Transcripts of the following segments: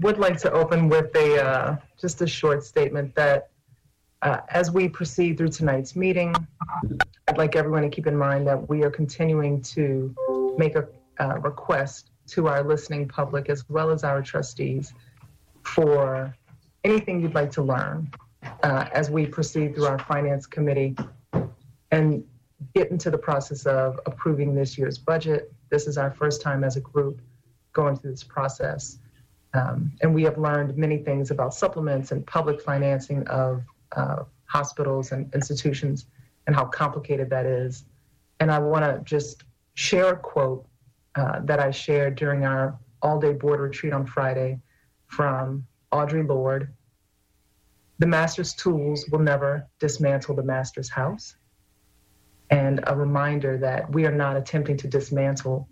would like to open with a uh, just a short statement that uh, as we proceed through tonight's meeting, I'd like everyone to keep in mind that we are continuing to make a uh, request to our listening public as well as our trustees for anything you'd like to learn uh, as we proceed through our finance committee and get into the process of approving this year's budget. This is our first time as a group going through this process. Um, and we have learned many things about supplements and public financing of uh, hospitals and institutions and how complicated that is. And I want to just share a quote uh, that I shared during our all day board retreat on Friday from Audre Lorde. The master's tools will never dismantle the master's house. And a reminder that we are not attempting to dismantle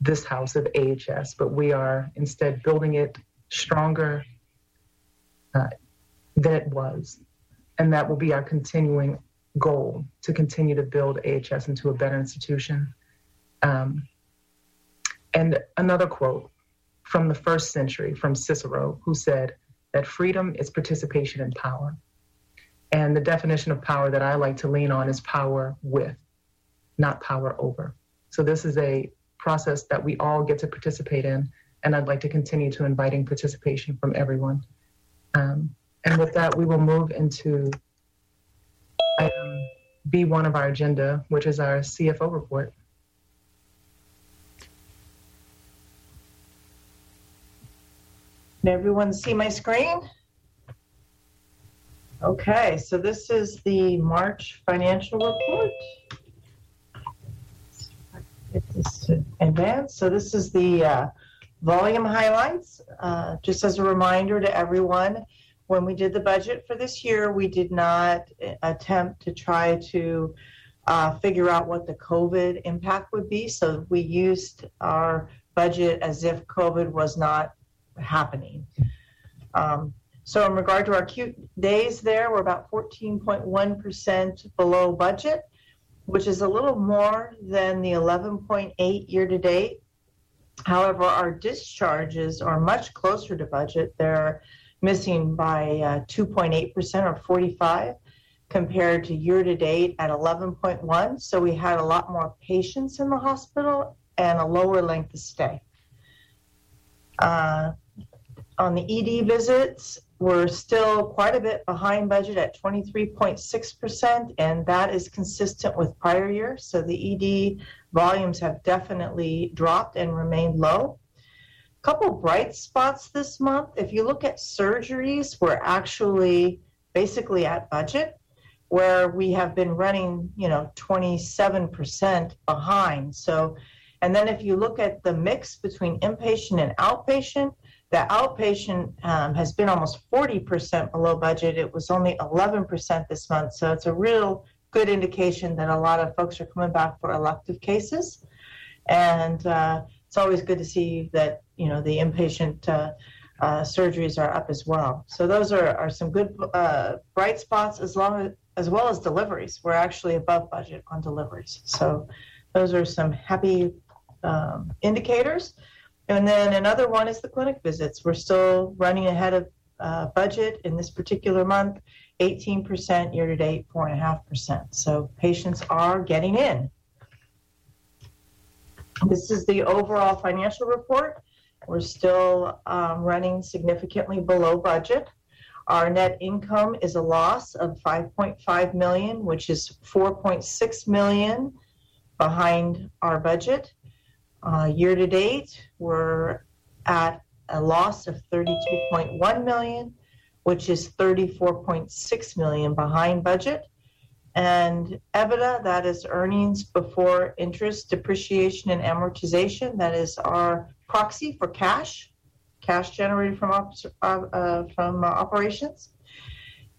this house of AHS, but we are instead building it stronger uh, than it was. And that will be our continuing goal to continue to build AHS into a better institution. Um, and another quote from the first century from Cicero, who said that freedom is participation in power. And the definition of power that I like to lean on is power with, not power over. So this is a process that we all get to participate in. And I'd like to continue to inviting participation from everyone. Um, and with that, we will move into item B1 of our agenda, which is our CFO report. Can everyone see my screen? Okay, so this is the March financial report. This to advance. So this is the uh, volume highlights. Uh, just as a reminder to everyone, when we did the budget for this year, we did not attempt to try to uh, figure out what the COVID impact would be. So we used our budget as if COVID was not happening. Um, so in regard to our acute days there, we're about 14.1% below budget, which is a little more than the 11.8 year to date. However, our discharges are much closer to budget. They're missing by uh, 2.8% or 45 compared to year to date at 11.1. So we had a lot more patients in the hospital and a lower length of stay. Uh, on the ED visits, we're still quite a bit behind budget at 23.6%, and that is consistent with prior years. So the ED volumes have definitely dropped and remained low. A couple bright spots this month. If you look at surgeries, we're actually basically at budget, where we have been running, you know, 27% behind. So, and then if you look at the mix between inpatient and outpatient, the outpatient um, has been almost 40% below budget. It was only 11% this month. So it's a real good indication that a lot of folks are coming back for elective cases. And uh, it's always good to see that, you know, the inpatient uh, uh, surgeries are up as well. So those are, are some good uh, bright spots as long as, as well as deliveries. We're actually above budget on deliveries. So those are some happy um, indicators. And then another one is the clinic visits. We're still running ahead of uh, budget in this particular month, 18% year to date, 4.5%. So patients are getting in. This is the overall financial report. We're still um, running significantly below budget. Our net income is a loss of 5.5 million, which is 4.6 million behind our budget. Uh, year to date, we're at a loss of 32.1 million, which is 34.6 million behind budget. And EBITDA, that is earnings before interest, depreciation, and amortization. That is our proxy for cash, cash generated from op- uh, uh, from uh, operations.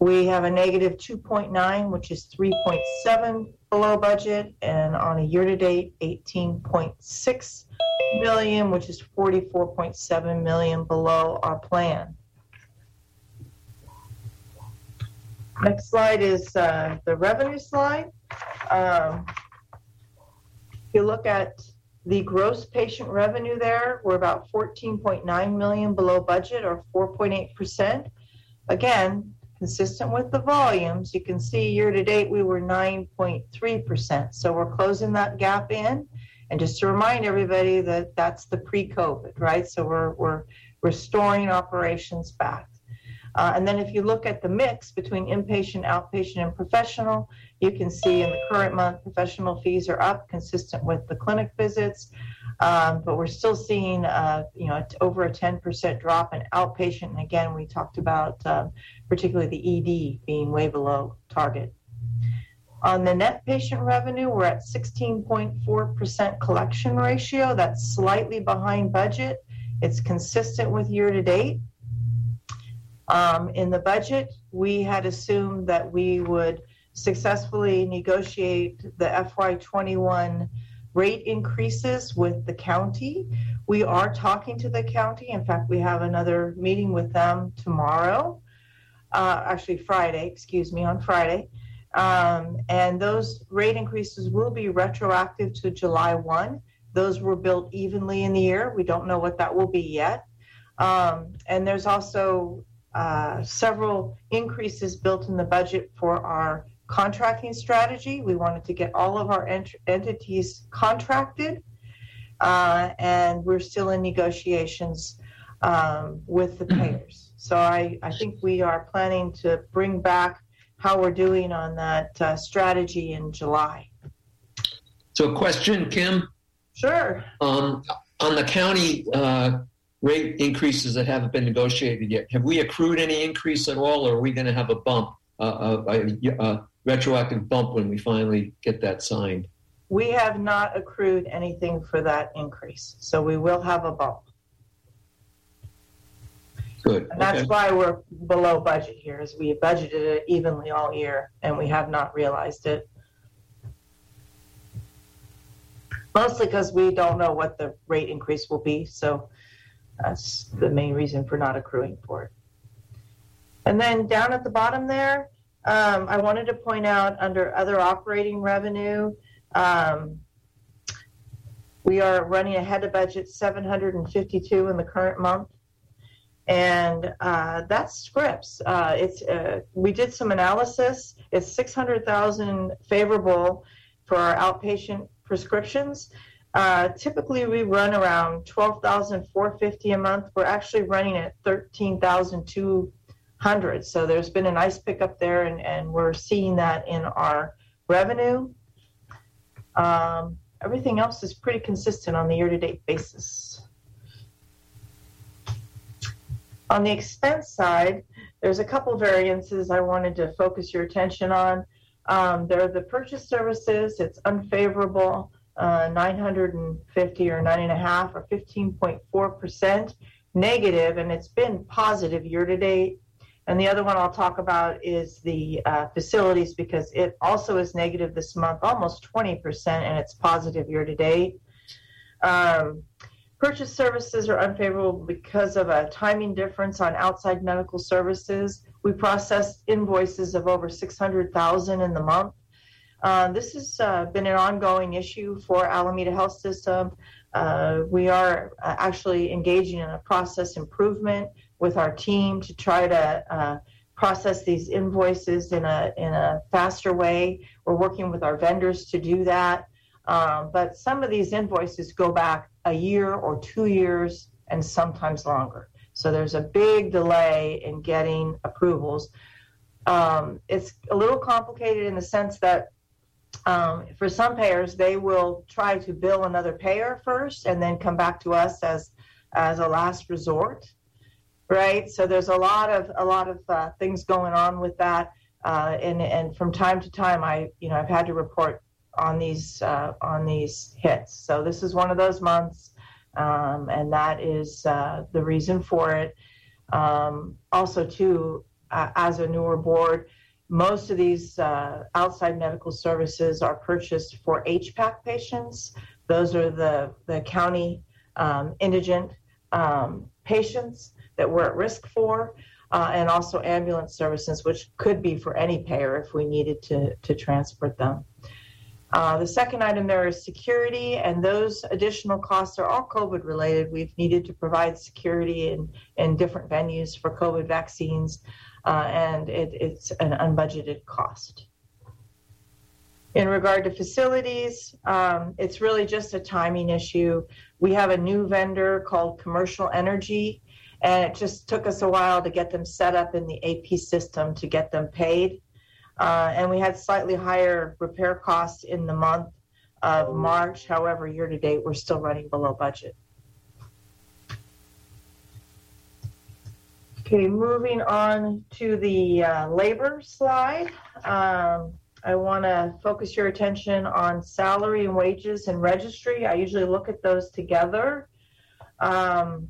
We have a negative 2.9, which is 3.7 below budget, and on a year-to-date, 18.6 million, which is 44.7 million below our plan. Next slide is uh, the revenue slide. Um, if you look at The gross patient revenue there, we're about 14.9 million below budget or 4.8%. Again, consistent with the volumes, you can see year to date we were 9.3%. So we're closing that gap in. And just to remind everybody that that's the pre-COVID, right? So we're, we're restoring operations back. Uh, and then if you look at the mix between inpatient, outpatient, and professional, you can see in the current month, professional fees are up, consistent with the clinic visits. Um, but we're still seeing, uh, you know, over a 10% drop in outpatient. And again, we talked about uh, particularly the ED being way below target. On the net patient revenue, we're at 16.4% collection ratio. That's slightly behind budget. It's consistent with year to date. Um, in the budget, we had assumed that we would successfully negotiate the FY21 rate increases with the county. We are talking to the county. In fact, we have another meeting with them tomorrow, uh, actually Friday, excuse me, on Friday. Um, and those rate increases will be retroactive to July 1. Those were built evenly in the year. We don't know what that will be yet. Um, and there's also uh, several increases built in the budget for our contracting strategy. We wanted to get all of our ent- entities contracted, uh, and we're still in negotiations um, with the payers. So I, I think we are planning to bring back how we're doing on that uh, strategy in July. So, a question, Kim? Sure. Um, on the county uh, rate increases that haven't been negotiated yet, have we accrued any increase at all, or are we going to have a bump, uh, a, a, retroactive bump when we finally get that signed? We have not accrued anything for that increase, so we will have a bump. Good. And that's okay. why we're below budget here, is we budgeted it evenly all year, and we have not realized it. Mostly because we don't know what the rate increase will be, so that's the main reason for not accruing for it. And then down at the bottom there, um, I wanted to point out under other operating revenue, um, we are running ahead of budget 752 in the current month. And uh, that's scripts. Uh, it's uh, we did some analysis. It's 600,000 favorable for our outpatient prescriptions. Uh, typically, we run around 12,450 a month. We're actually running at 13,200 hundred. So there's been a nice pickup there, and, and we're seeing that in our revenue. Um, everything else is pretty consistent on the year to date basis. On the expense side, there's a couple variances I wanted to focus your attention on. Um, there are the purchase services, it's unfavorable, uh, 950 or nine and a half or 15.4% negative, and it's been positive year to date. And the other one I'll talk about is the uh, facilities because it also is negative this month, almost 20%, and it's positive year to date. Um, purchase services are unfavorable because of a timing difference on outside medical services. We processed invoices of over 600,000 in the month. Uh, this has uh, been an ongoing issue for Alameda Health System. Uh, we are uh, actually engaging in a process improvement with our team to try to uh, process these invoices in a in a faster way. We're working with our vendors to do that. Um, but some of these invoices go back a year or two years and sometimes longer. So there's a big delay in getting approvals. Um, it's a little complicated in the sense that um, for some payers, they will try to bill another payer first and then come back to us as as a last resort right? So there's a lot of a lot of uh, things going on with that, uh, and and from time to time, I you know I've had to report on these uh, on these hits. So this is one of those months, um, and that is uh, the reason for it. Um, also, too, as a newer board. Most of these uh, outside medical services are purchased for HPAC patients. Those are the, the county um, indigent um, patients that we're at risk for, uh, and also ambulance services, which could be for any payer if we needed to, to transport them. Uh, the second item there is security, and those additional costs are all COVID related. We've needed to provide security in, in different venues for COVID vaccines, uh, and it, it's an unbudgeted cost. In regard to facilities, um, it's really just a timing issue. We have a new vendor called Commercial Energy, and it just took us a while to get them set up in the AP system to get them paid. Uh, and we had slightly higher repair costs in the month of March. However, year to date, we're still running below budget. Okay, moving on to the uh, labor slide. Um, I want to focus your attention on salary and wages and registry. I usually look at those together. Um,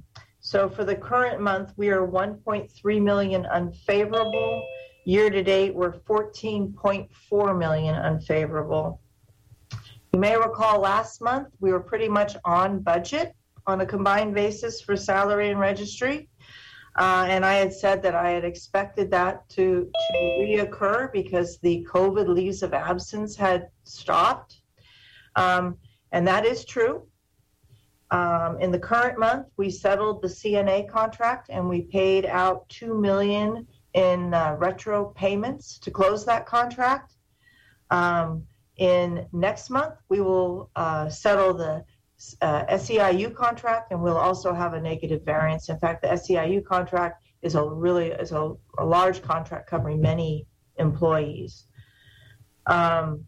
so for the current month, we are 1.3 million unfavorable. Year to date, we're 14.4 million unfavorable. You may recall last month we were pretty much on budget on a combined basis for salary and registry. Uh, and I had said that I had expected that to, to reoccur because the COVID leaves of absence had stopped. Um, and that is true. Um, in the current month, we settled the CNA contract and we paid out two million in uh, retro payments to close that contract. Um, in next month, we will uh, settle the uh, SEIU contract, and we'll also have a negative variance. In fact, the SEIU contract is a really is a, a large contract covering many employees. Um,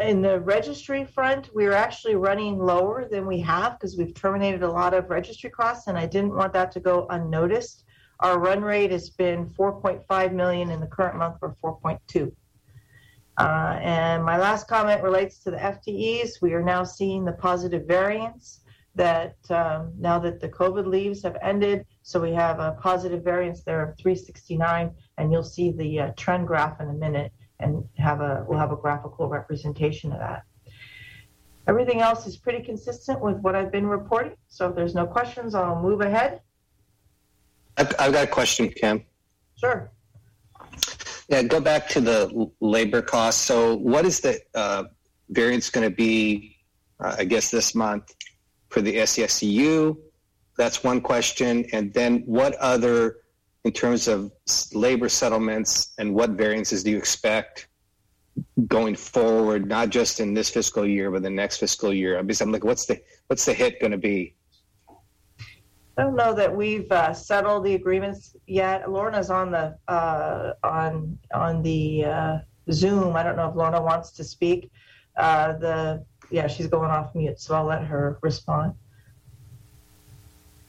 in the registry front, we're actually running lower than we have because we've terminated a lot of registry costs, and I didn't want that to go unnoticed. Our run rate has been 4.5 million in the current month for 4.2. Uh, and my last comment relates to the FTEs. We are now seeing the positive variance that um, now that the COVID leaves have ended, so we have a positive variance there of 369, and you'll see the uh, trend graph in a minute, and have a we'll have a graphical representation of that. Everything else is pretty consistent with what I've been reporting. So if there's no questions, I'll move ahead. I've, I've got a question, Kim. Sure. Yeah, go back to the labor costs. So, what is the uh, variance going to be, uh, I guess, this month for the SEIU? That's one question. And then, what other, in terms of labor settlements, and what variances do you expect going forward, not just in this fiscal year, but the next fiscal year? I'm like, what's the what's the hit going to be? I don't know that we've uh, settled the agreements yet. Lorna's on the uh, on on the uh, Zoom. I don't know if Lorna wants to speak. Uh, the yeah, she's going off mute, so I'll let her respond.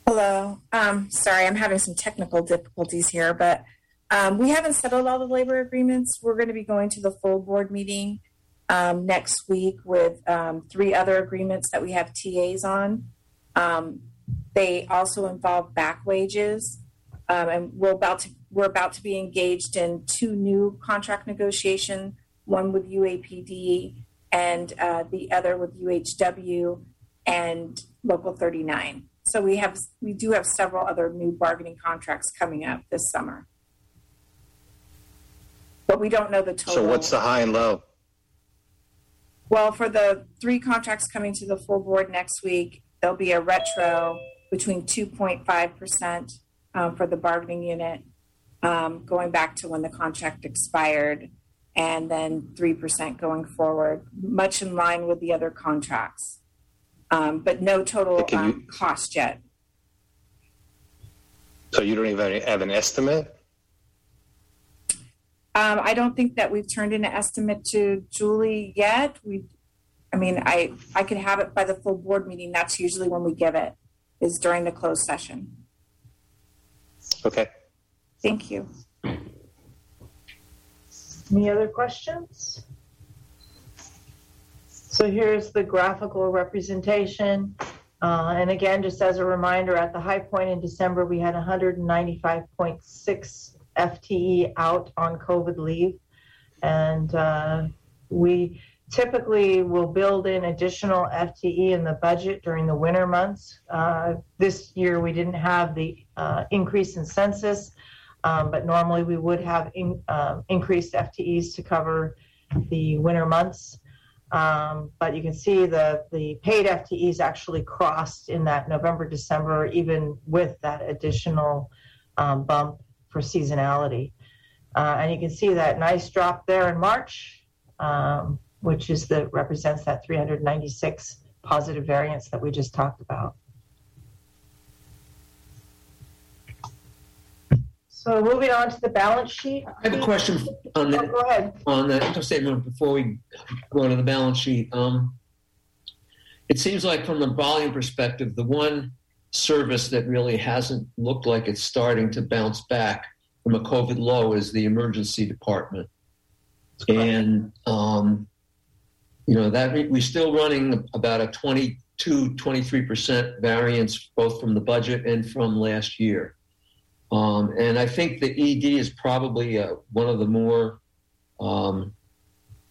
Hello. Um, sorry, I'm having some technical difficulties here, but um, we haven't settled all the labor agreements. We're going to be going to the full board meeting um, next week with um, three other agreements that we have TAs on. Um, they also involve back wages, um, and we're about to we're about to be engaged in two new contract negotiation. One with UAPD and uh, the other with UHW and Local 39. So we have we do have several other new bargaining contracts coming up this summer, but we don't know the total. So what's the high and low? Well, for the three contracts coming to the full board next week, there'll be a retro between 2.5% um, for the bargaining unit, um, going back to when the contract expired, and then 3% going forward, much in line with the other contracts. Um, but no total Can you- um, cost yet. So you don't even have an estimate? Um, I don't think that we've turned in an estimate to Julie yet. We, I mean, I I could have it by the full board meeting. That's usually when we give it, is during the closed session. Okay. Thank you. Any other questions? So here's the graphical representation. Uh, and again, just as a reminder, at the high point in December, we had 195.6 FTE out on COVID leave. And uh, we typically will build in additional FTE in the budget during the winter months. Uh, this year, we didn't have the uh, increase in census, um, but normally we would have in, uh, increased FTEs to cover the winter months. Um, but you can see the, the paid FTEs actually crossed in that November, December, even with that additional um, bump for seasonality. Uh, and you can see that nice drop there in March, um, which is the represents that 396 positive variance that we just talked about. So moving on to the balance sheet. I have a question on Oh, the go ahead. on the income statement before we go to the balance sheet. Um, it seems like from the volume perspective, the one service that really hasn't looked like it's starting to bounce back from a COVID low is the emergency department. And, um, you know, that we're still running about a 22, 23% variance, both from the budget and from last year. Um, and I think the ED is probably uh, one of the more um,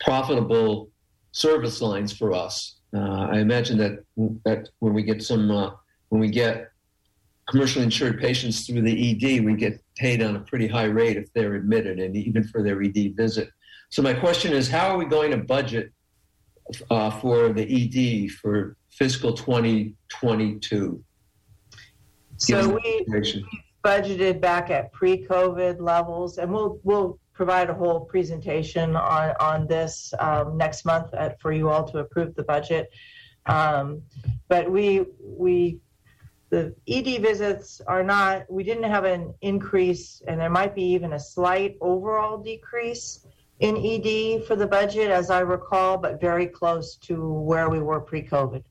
profitable service lines for us. Uh, I imagine that that when we get some uh, when we get commercially insured patients through the ED, we get paid on a pretty high rate if they're admitted, and even for their ED visit. So my question is, how are we going to budget uh, for the ED for fiscal 2022? So we budgeted back at pre-COVID levels, and we'll we'll provide a whole presentation on on this um, next month at, for you all to approve the budget. Um, but we we the ED visits are not. We didn't have an increase, and there might be even a slight overall decrease in ED for the budget, as I recall, but very close to where we were pre-COVID.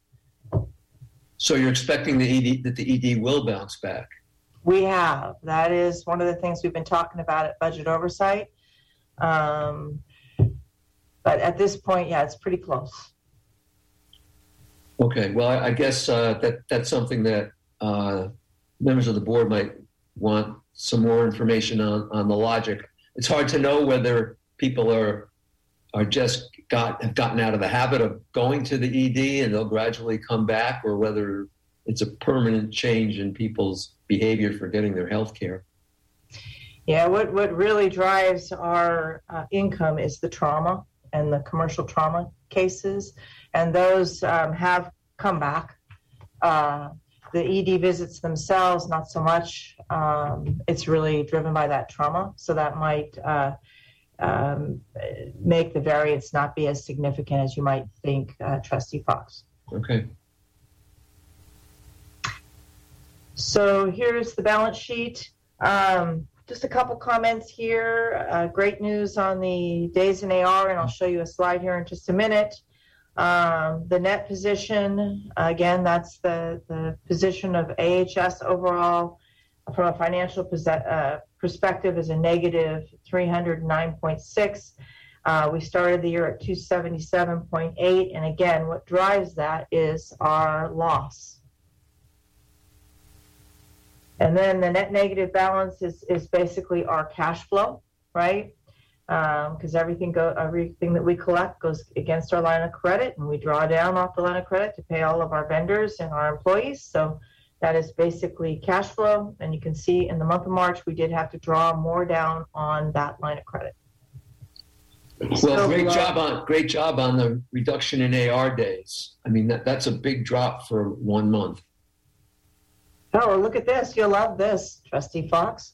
So you're expecting the ED that the ED will bounce back? We have. That is one of the things we've been talking about at budget oversight. Um, but at this point, yeah, it's pretty close. Okay. Well, I, I guess uh, that that's something that uh, members of the board might want some more information on on the logic. It's hard to know whether people are are just got have gotten out of the habit of going to the ED and they'll gradually come back, or whether it's a permanent change in people's behavior for getting their health care. Yeah, what, what really drives our uh, income is the trauma and the commercial trauma cases, and those um, have come back. Uh, the ED visits themselves, not so much. Um, it's really driven by that trauma, so that might uh, um, make the variance not be as significant as you might think, uh, Trustee Fox. Okay. So here's the balance sheet. Um, just a couple comments here. Uh, great news on the days in AR, and I'll show you a slide here in just a minute. Um, the net position, again, that's the, the position of AHS overall from a financial uh, perspective is a negative 309.6. Uh, we started the year at 277.8, and again, what drives that is our loss. And then the net negative balance is, is basically our cash flow, right? Because um, everything go everything that we collect goes against our line of credit, and we draw down off the line of credit to pay all of our vendors and our employees. So that is basically cash flow. And you can see in the month of March, we did have to draw more down on that line of credit. Well, So, great uh, job on great job on the reduction in AR days. I mean, that, that's a big drop for one month. Oh, look at this. You'll love this, Trustee Fox.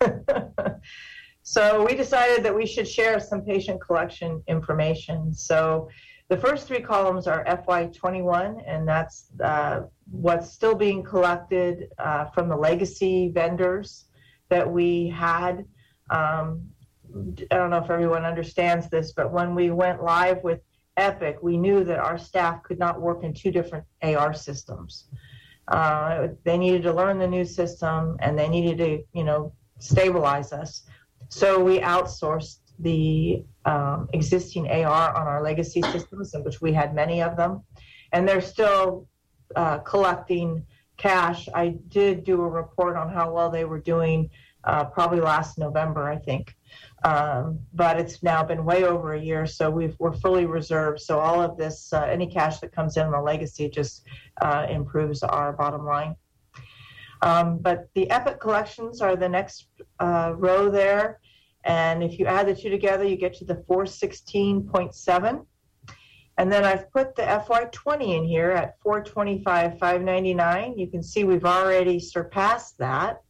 so, we decided that we should share some patient collection information. So, the first three columns are FY21, and that's uh, what's still being collected uh, from the legacy vendors that we had. Um, I don't know if everyone understands this, but when we went live with Epic, we knew that our staff could not work in two different AR systems. Uh, they needed to learn the new system and they needed to, you know, stabilize us. So we outsourced the um, existing AR on our legacy systems, in which we had many of them, and they're still uh, collecting cash. I did do a report on how well they were doing, uh, probably last November, I think. Um, but it's now been way over a year, so we've, we're fully reserved. So all of this, uh, any cash that comes in the legacy, just uh, improves our bottom line. Um, but the Epic collections are the next uh, row there. And if you add the two together, you get to the 416.7. And then I've put the FY20 in here at 425,599. You can see we've already surpassed that,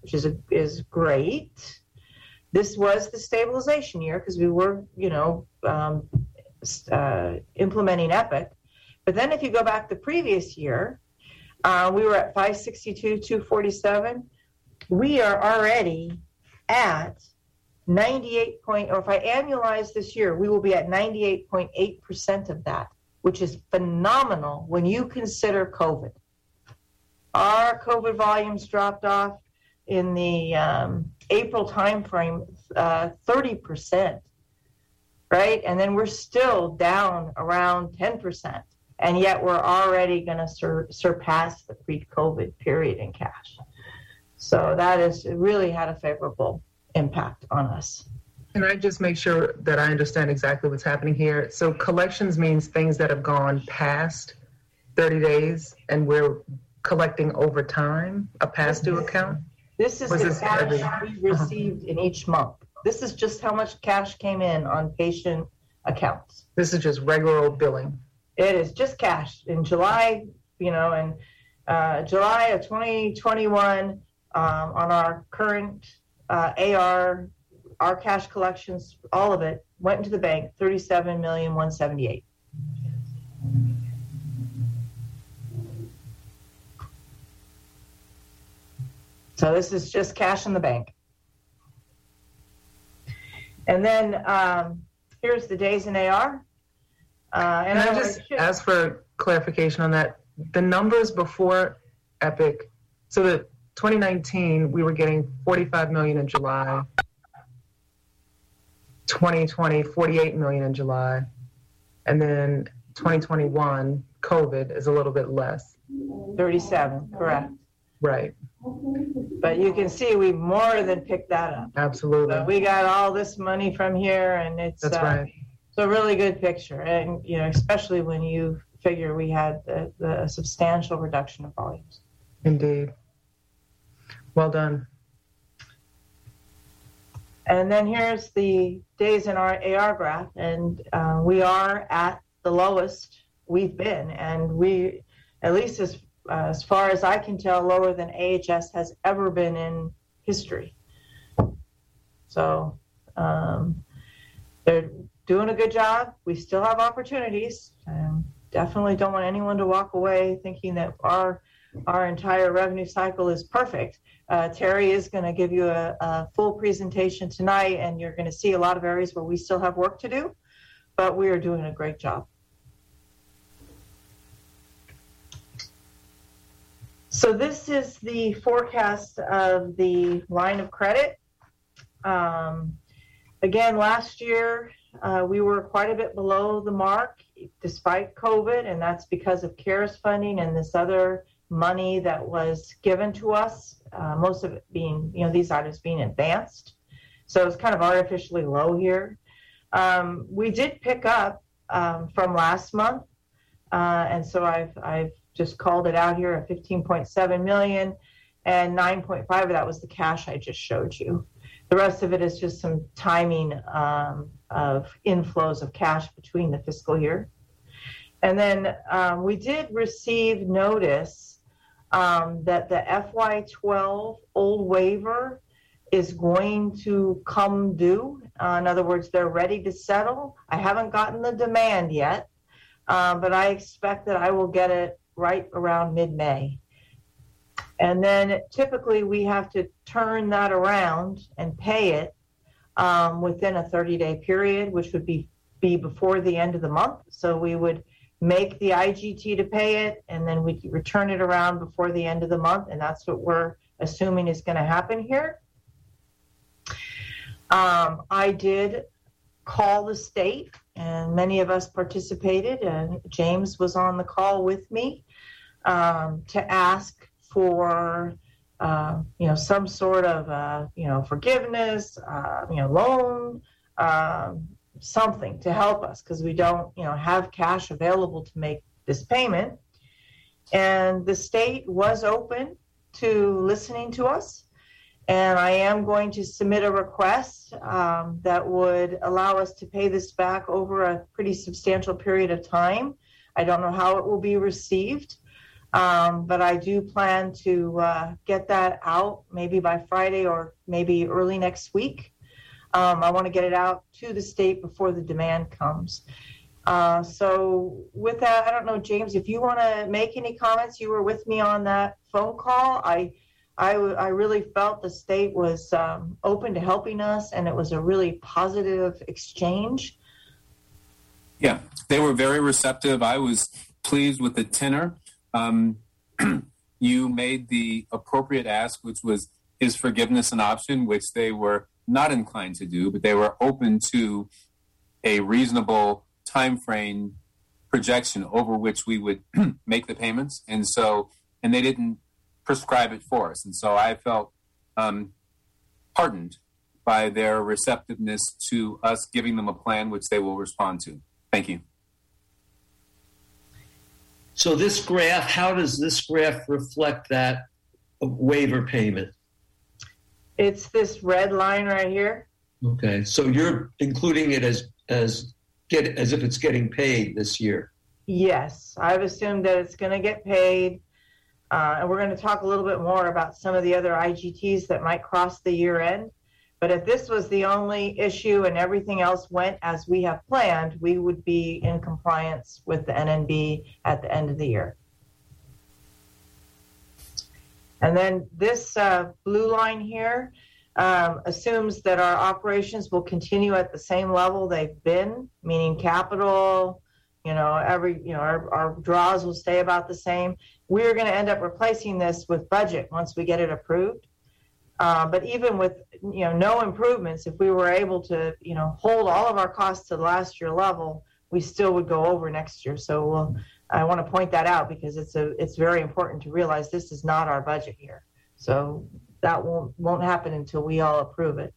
which is, a, is great. This was the stabilization year because we were, you know, um, uh, implementing Epic. But then if you go back the previous year, uh, we were at 562, 247. We are already at 98 point, or if I annualize this year, we will be at 98.8% of that, which is phenomenal when you consider COVID. Our COVID volumes dropped off in the um, April timeframe uh, 30%, right? And then we're still down around 10%. And yet we're already going to sur- surpass the pre COVID period in cash. So that has really had a favorable impact on us. Can I just make sure that I understand exactly what's happening here? So collections means things that have gone past 30 days and we're collecting over time, a past due account? This is Was the this cash we received in each month. This is just how much cash came in on patient accounts. This is just regular old billing. It is just cash. In July, you know, in uh, July of 2021, um, on our current uh, AR, our cash collections, all of it went into the bank, 37 million 178. So this is just cash in the bank. And then um, here's the days in AR. Uh, And I just ask for clarification on that. The numbers before Epic, so the 2019, we were getting 45 million in July. 2020, 48 million in July. And then 2021, COVID is a little bit less. 37, correct. Right. But you can see we more than picked that up. Absolutely. So we got all this money from here, and it's That's uh, right. it's a really good picture. And you know, especially when you figure we had the, the substantial reduction of volumes. Indeed. Well done. And then here's the days in our AR graph, and uh, we are at the lowest we've been, and we, at least as as far as I can tell, lower than AHS has ever been in history. So um, they're doing a good job. We still have opportunities. Um, definitely don't want anyone to walk away thinking that our our entire revenue cycle is perfect. Uh, Terry is going to give you a, a, full presentation tonight, and you're going to see a lot of areas where we still have work to do, but we are doing a great job. So this is the forecast of the line of credit. Um, again, last year uh, we were quite a bit below the mark despite COVID, and that's because of CARES funding and this other money that was given to us, uh, most of it being, you know, these items being advanced. So it's kind of artificially low here. Um, we did pick up um, from last month, uh, and so I've I've just called it out here at 15.7 million, and 9.5 of that was the cash I just showed you. The rest of it is just some timing um, of inflows of cash between the fiscal year. And then um, we did receive notice um, that the FY12 old waiver is going to come due. Uh, in other words, they're ready to settle. I haven't gotten the demand yet, uh, but I expect that I will get it right around mid May. And then typically we have to turn that around and pay it um, within a 30 day period, which would be, be before the end of the month. So we would make the IGT to pay it and then we return it around before the end of the month. And that's what we're assuming is going to happen here. Um, I did call the state and many of us participated and James was on the call with me um, to ask for uh, you know some sort of uh, you know forgiveness uh, you know loan um, something to help us because we don't you know have cash available to make this payment and the state was open to listening to us And I am going to submit a request um, that would allow us to pay this back over a pretty substantial period of time. I don't know how it will be received, um, but I do plan to uh, get that out maybe by Friday or maybe early next week. Um, I want to get it out to the state before the demand comes. Uh, so with that, I don't know, James, if you want to make any comments, you were with me on that phone call. I, I, I really felt the state was um, open to helping us, and it was a really positive exchange. Yeah, they were very receptive. I was pleased with the tenor. Um, you made the appropriate ask, which was, is forgiveness an option, which they were not inclined to do, but they were open to a reasonable time frame projection over which we would make the payments. And so, and they didn't prescribe it for us. And so I felt um, heartened by their receptiveness to us giving them a plan which they will respond to. Thank you. So this graph, how does this graph reflect that waiver payment? It's this red line right here. Okay, so you're including it as as get as if it's getting paid this year. Yes, I've assumed that it's going to get paid. Uh, and we're going to talk a little bit more about some of the other IGTs that might cross the year end. But if this was the only issue and everything else went as we have planned, we would be in compliance with the NNB at the end of the year. And then this uh, blue line here um, assumes that our operations will continue at the same level they've been, meaning capital, you know, every, you know, our, our draws will stay about the same. We're going to end up replacing this with budget once we get it approved. Uh, but even with, you know, no improvements, if we were able to, you know, hold all of our costs to last year level, we still would go over next year. So we'll, I want to point that out because it's a, it's very important to realize this is not our budget here. So that won't, won't happen until we all approve it.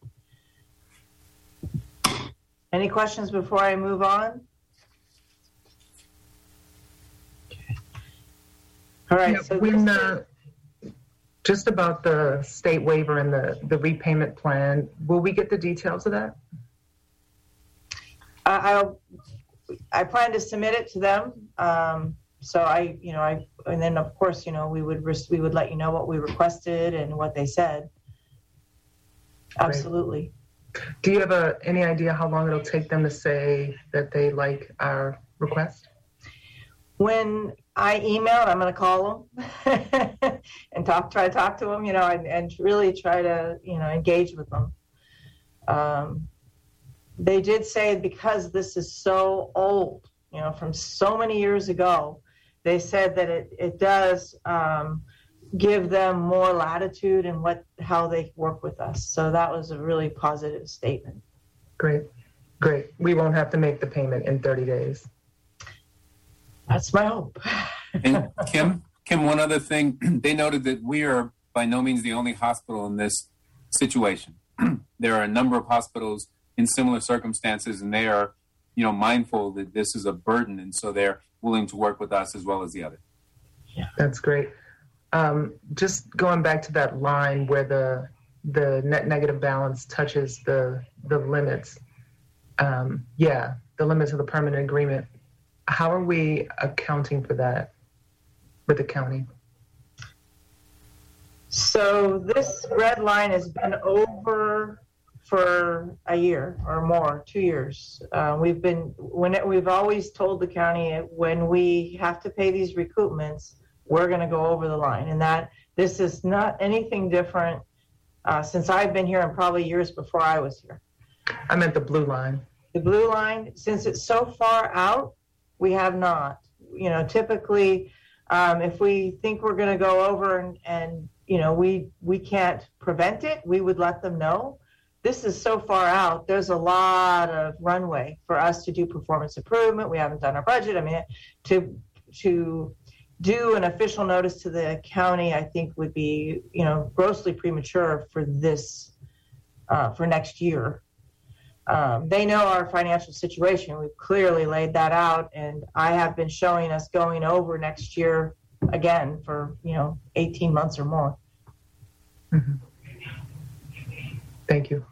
Any questions before I move on? All right, Yeah, so when, uh, just about the state waiver and the, the repayment plan, will we get the details of that? I, I'll, I plan to submit it to them. Um, so I, you know, I, and then of course, you know, we would, res- we would let you know what we requested and what they said. Absolutely. Do you have a, any idea how long it'll take them to say that they like our request? When I emailed, I'm going to call them and talk, try to talk to them, you know, and, and really try to, you know, engage with them. Um, they did say because this is so old, you know, from so many years ago, they said that it, it does um, give them more latitude in what how they work with us. So that was a really positive statement. Great, great. We won't have to make the payment in 30 days. That's my hope. And Kim, Kim, one other thing, they noted that we are by no means the only hospital in this situation. there are a number of hospitals in similar circumstances, and they are, you know, mindful that this is a burden, and so they're willing to work with us as well as the other. That's great. Um, just going back to that line where the the net negative balance touches the the limits. Um, yeah, the limits of the permanent agreement. How are we accounting for that with the county? So this red line has been over for a year or more, two years. Uh, we've been when it, we've always told the county when we have to pay these recoupments, we're going to go over the line, and that this is not anything different uh, since I've been here and probably years before I was here. I meant the blue line. The blue line, since it's so far out, we have not. You know, typically, um, if we think we're going to go over and, and you know we we can't prevent it, we would let them know. This is so far out. There's a lot of runway for us to do performance improvement. We haven't done our budget. I mean, to to do an official notice to the county, I think would be you know grossly premature for this uh, for next year. Um, they know our financial situation. We've clearly laid that out, and I have been showing us going over next year again for you know 18 months or more. Thank you.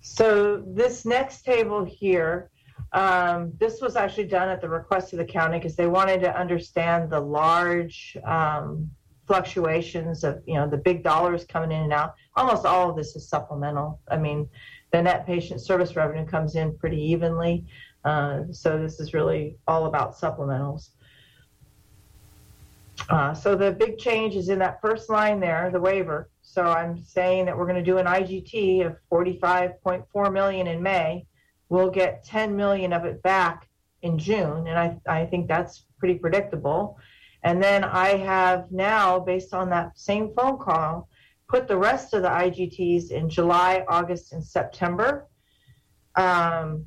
So this next table here, um, this was actually done at the request of the county because they wanted to understand the large um, fluctuations of, you know, the big dollars coming in and out. Almost all of this is supplemental. I mean, the net patient service revenue comes in pretty evenly. Uh, so this is really all about supplementals. Uh, so the big change is in that first line there, the waiver. So I'm saying that we're going to do an IGT of 45.4 million in May. We'll get 10 million of it back in June, and I, I think that's pretty predictable. And then I have now, based on that same phone call, put the rest of the IGTs in July, August, and September. Um,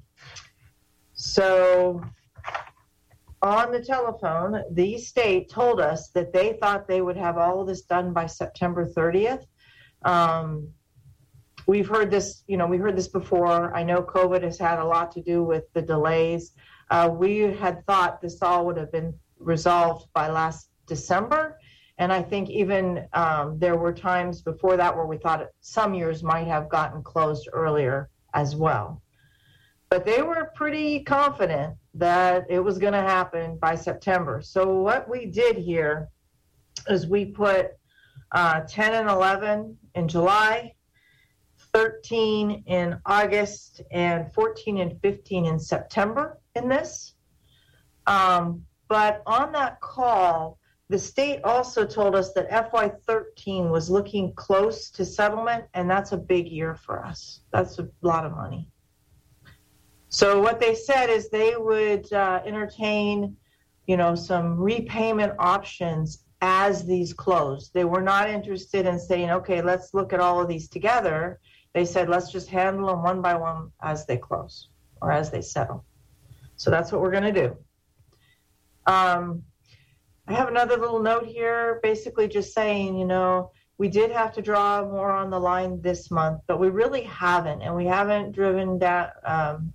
so on the telephone, the state told us that they thought they would have all of this done by September 30th. Um, we've heard this, you know, we heard this before. I know COVID has had a lot to do with the delays. Uh, we had thought this all would have been resolved by last December. And I think even um, there were times before that where we thought some years might have gotten closed earlier as well. But they were pretty confident that it was going to happen by September. So what we did here is we put uh, 10 and 11 in July, 13 in August, and 14 and 15 in September in this. Um, but on that call, the state also told us that FY13 was looking close to settlement, and that's a big year for us. That's a lot of money. So what they said is they would uh, entertain, you know, some repayment options as these close. They were not interested in saying, okay, let's look at all of these together. They said, let's just handle them one by one as they close or as they settle. So that's what we're going to do. Um, I have another little note here, basically just saying, you know, we did have to draw more on the line this month, but we really haven't, and we haven't driven that um,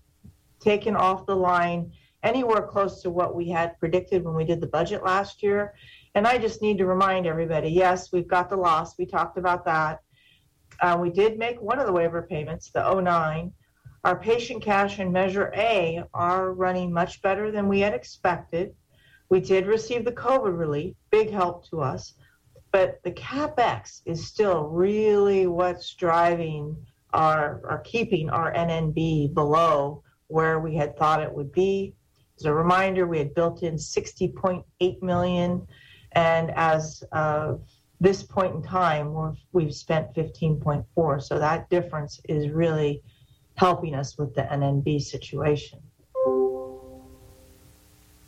taken off the line anywhere close to what we had predicted when we did the budget last year. And I just need to remind everybody yes, we've got the loss. We talked about that. Uh, we did make one of the waiver payments, the 09. Our patient cash and Measure A are running much better than we had expected. We did receive the COVID relief, big help to us. But the CapEx is still really what's driving our, or keeping our NNB below where we had thought it would be. As a reminder, we had built in 60.8 million, and as of this point in time, we're, we've spent 15.4. So that difference is really helping us with the NNB situation.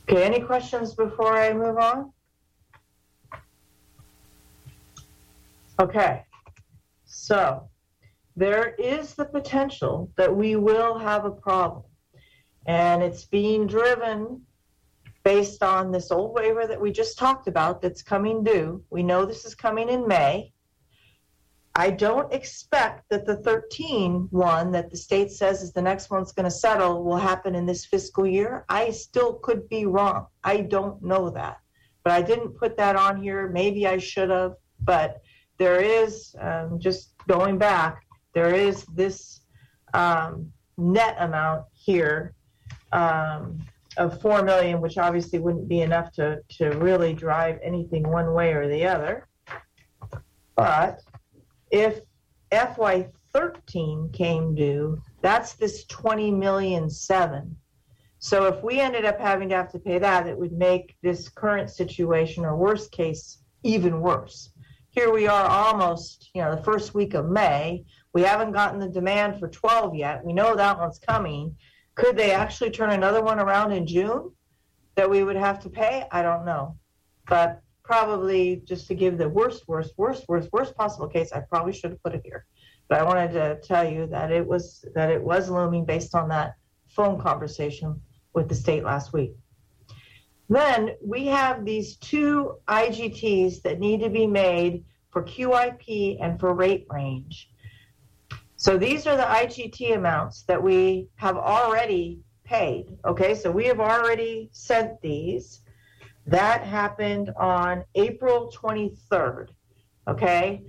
Okay, any questions before I move on? Okay, so there is the potential that we will have a problem. And it's being driven based on this old waiver that we just talked about that's coming due. We know this is coming in May. I don't expect that the 13 one that the state says is the next one's going to settle will happen in this fiscal year. I still could be wrong. I don't know that. But I didn't put that on here. Maybe I should have. But there is, um, just going back, there is this um, net amount here um, of four million, which obviously wouldn't be enough to, to really drive anything one way or the other. But if FY thirteen came due, that's this twenty million seven. So if we ended up having to have to pay that, it would make this current situation or worst case even worse. Here we are almost, you know, the first week of May. We haven't gotten the demand for 12 yet. We know that one's coming. Could they actually turn another one around in June that we would have to pay? I don't know. But probably just to give the worst, worst, worst, worst, worst possible case, I probably should have put it here. But I wanted to tell you that it was that it was looming based on that phone conversation with the state last week. Then we have these two IGTs that need to be made for QIP and for rate range. So these are the IGT amounts that we have already paid. Okay, so we have already sent these. That happened on April 23rd. Okay,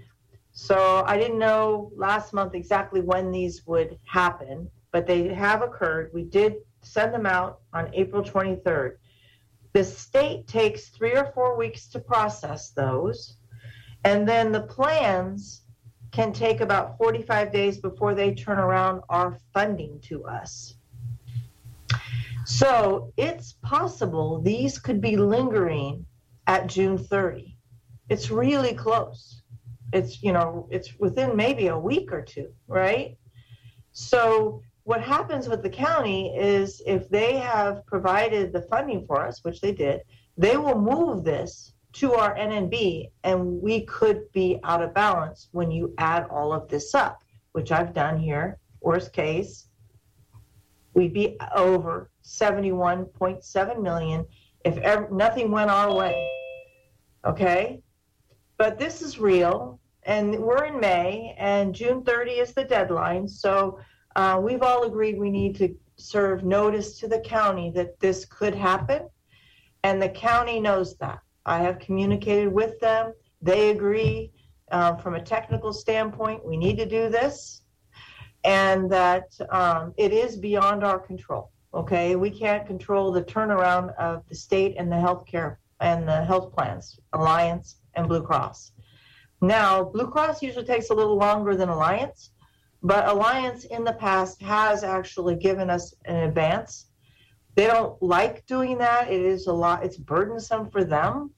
So I didn't know last month exactly when these would happen, but they have occurred. We did send them out on April 23rd. The state takes three or four weeks to process those, and then the plans can take about 45 days before they turn around our funding to us. So it's possible these could be lingering at June 30. It's really close. It's, you know, it's within maybe a week or two, right? So what happens with the county is if they have provided the funding for us, which they did, they will move this to our NNB and we could be out of balance when you add all of this up, which I've done here. Worst case, we'd be over 71.7 million if ever, nothing went our way. Okay? But this is real and we're in May and June 30 is the deadline. So uh, we've all agreed we need to serve notice to the county that this could happen. And the county knows that. I have communicated with them. They agree um, from a technical standpoint, we need to do this and that um, it is beyond our control. Okay, we can't control the turnaround of the state and the healthcare and the health plans, Alliance and Blue Cross. Now, Blue Cross usually takes a little longer than Alliance, but Alliance in the past has actually given us an advance. They don't like doing that. It is a lot, it's burdensome for them.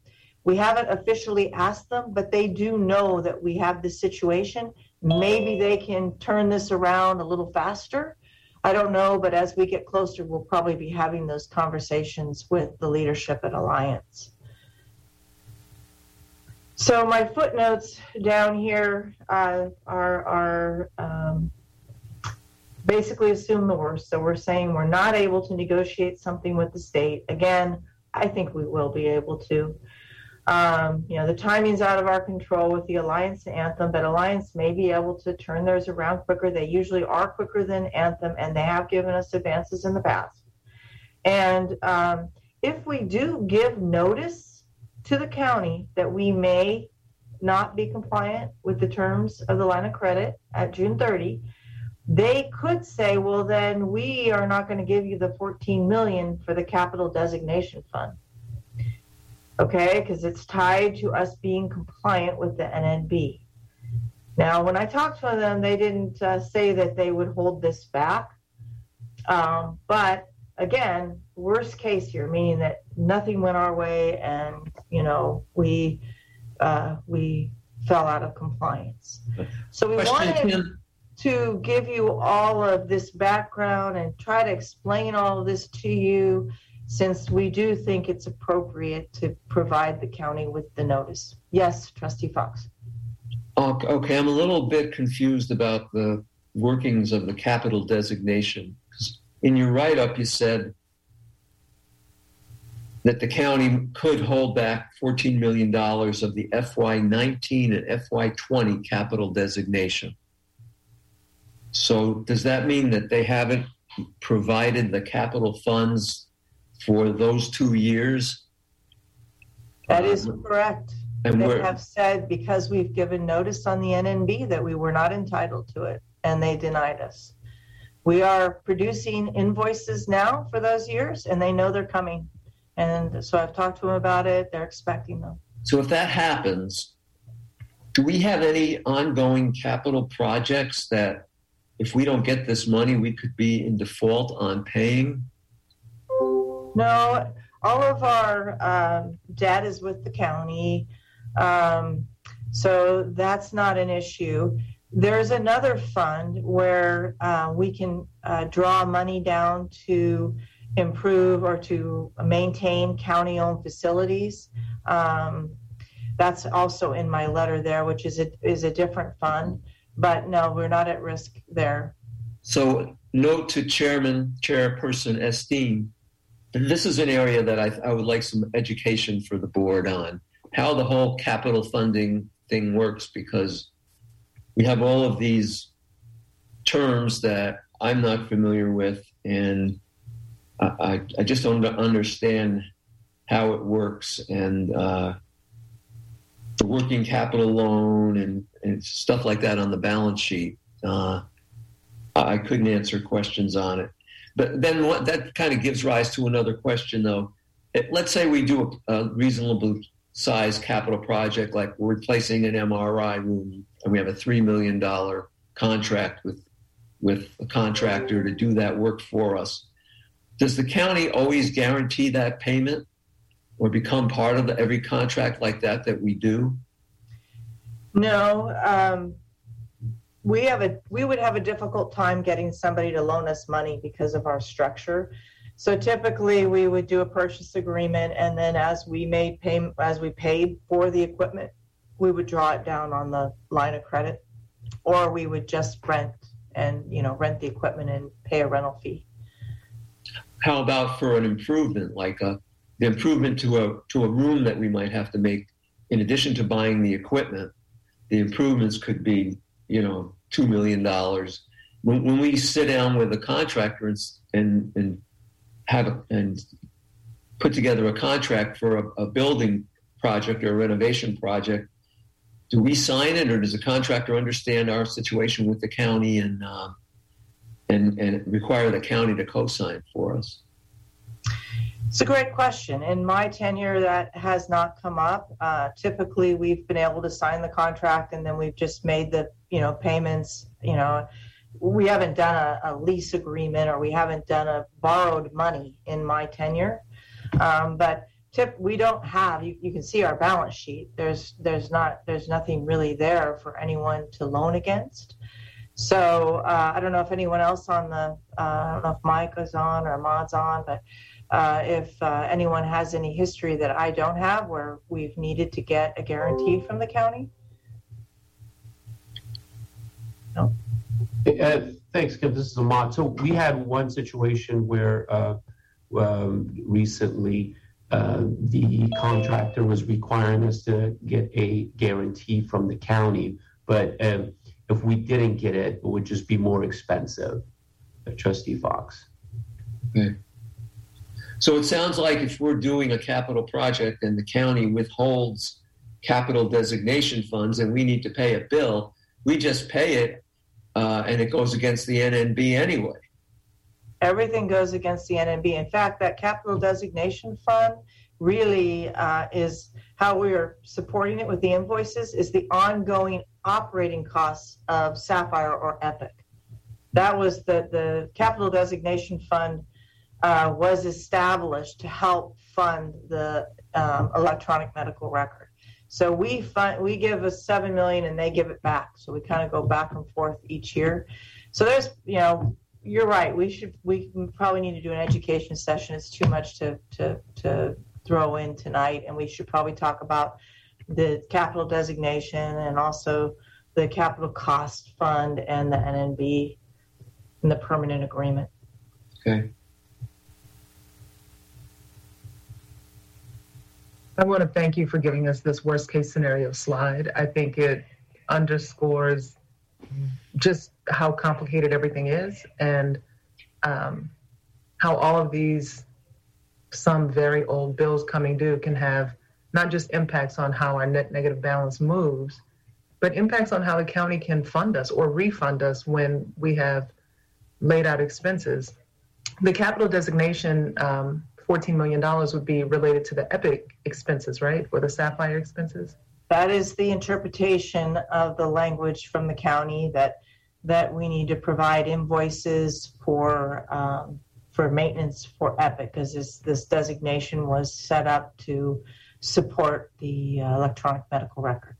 We haven't officially asked them, but they do know that we have this situation. Maybe they can turn this around a little faster. I don't know, but as we get closer, we'll probably be having those conversations with the leadership at Alliance. So my footnotes down here uh, are, are um, basically assume the worst. So we're saying we're not able to negotiate something with the state. Again, I think we will be able to. Um, you know, the timing's out of our control with the Alliance Anthem, but Alliance may be able to turn theirs around quicker. They usually are quicker than Anthem, and they have given us advances in the past. And um, if we do give notice to the county that we may not be compliant with the terms of the line of credit at June 30, they could say, well, then we are not going to give you the 14 million for the capital designation fund okay, because it's tied to us being compliant with the NNB. Now, when I talked to them, they didn't uh, say that they would hold this back. Um, but again, worst case here, meaning that nothing went our way and, you know, we, uh, we fell out of compliance. So we Question, wanted to give you all of this background and try to explain all of this to you since we do think it's appropriate to provide the county with the notice. Yes, trustee Fox. Ok- Okay, I'm a little bit confused about the workings of the capital designation. In your write-up, you said that the county could hold back $14 million of the FY19 and FY20 capital designation. So does that mean that they haven't provided the capital funds for those two years? That is Um, correct. And They have said because we've given notice on the NNB that we were not entitled to it and they denied us. We are producing invoices now for those years and they know they're coming. And so I've talked to them about it. They're expecting them. So if that happens, do we have any ongoing capital projects that if we don't get this money, we could be in default on paying? No, all of our um, debt is with the county. Um, so that's not an issue. There's another fund where uh, we can uh, draw money down to improve or to maintain county owned facilities. Um, that's also in my letter there, which is a, is a different fund. But no, we're not at risk there. So note to Chairman, Chairperson Esteen, this is an area that I, I would like some education for the board on, how the whole capital funding thing works, because we have all of these terms that I'm not familiar with, and I, I, just don't understand how it works and uh, the working capital loan and and stuff like that on the balance sheet. Uh, I couldn't answer questions on it. But then what, that kind of gives rise to another question, though. It, let's say we do a, a reasonable size capital project, like we're replacing an MRI room, and we have a three million dollar contract with with a contractor to do that work for us. Does the county always guarantee that payment, or become part of the, every contract like that that we do? No, um, we have a we would have a difficult time getting somebody to loan us money because of our structure. So typically, we would do a purchase agreement, and then as we made pay as we paid for the equipment, we would draw it down on the line of credit, or we would just rent and you know rent the equipment and pay a rental fee. How about for an improvement, like a, the improvement to a to a room that we might have to make, in addition to buying the equipment, the improvements could be you know two million dollars. When, when we sit down with a contractor and and, and have a, and put together a contract for a, a building project or a renovation project, do we sign it, or does the contractor understand our situation with the county and uh, and and require the county to co-sign for us? It's a great question. In my tenure, that has not come up. Uh, typically, we've been able to sign the contract, and then we've just made the you know payments. You know, we haven't done a, a lease agreement, or we haven't done a borrowed money in my tenure. Um, but tip, we don't have. You, you can see our balance sheet. There's there's not there's nothing really there for anyone to loan against. So uh, I don't know if anyone else on the uh, I don't know if Mike is on or Maud's on, but uh, if uh, anyone has any history that I don't have where we've needed to get a guarantee from the county. Thanks, Kim. This is Ahmad. So we had one situation where uh, um, recently uh, the contractor was requiring us to get a guarantee from the county, but um, if we didn't get it, it would just be more expensive. Trustee Fox. Okay. So it sounds like if we're doing a capital project and the county withholds capital designation funds and we need to pay a bill, we just pay it uh, and it goes against the NNB anyway. Everything goes against the NNB. In fact, that capital designation fund really uh, is how we are supporting it with the invoices is the ongoing operating costs of Sapphire or Epic. That was the, the capital designation fund uh, was established to help fund the um, electronic medical record. So we fund, we give a seven million and they give it back. So we kind of go back and forth each year. So there's, you know, you're right. We should we probably need to do an education session. It's too much to to to throw in tonight, and we should probably talk about the capital designation and also the capital cost fund and the NNB and the permanent agreement. Okay. I want to thank you for giving us this worst case scenario slide. I think it underscores just how complicated everything is and um, how all of these, some very old bills coming due can have not just impacts on how our net negative balance moves, but impacts on how the county can fund us or refund us when we have laid out expenses. The capital designation um, $14 million would be related to the EPIC expenses, right? Or the Sapphire expenses? That is the interpretation of the language from the county that that we need to provide invoices for um, for maintenance for Epic because this this designation was set up to support the uh, electronic medical record.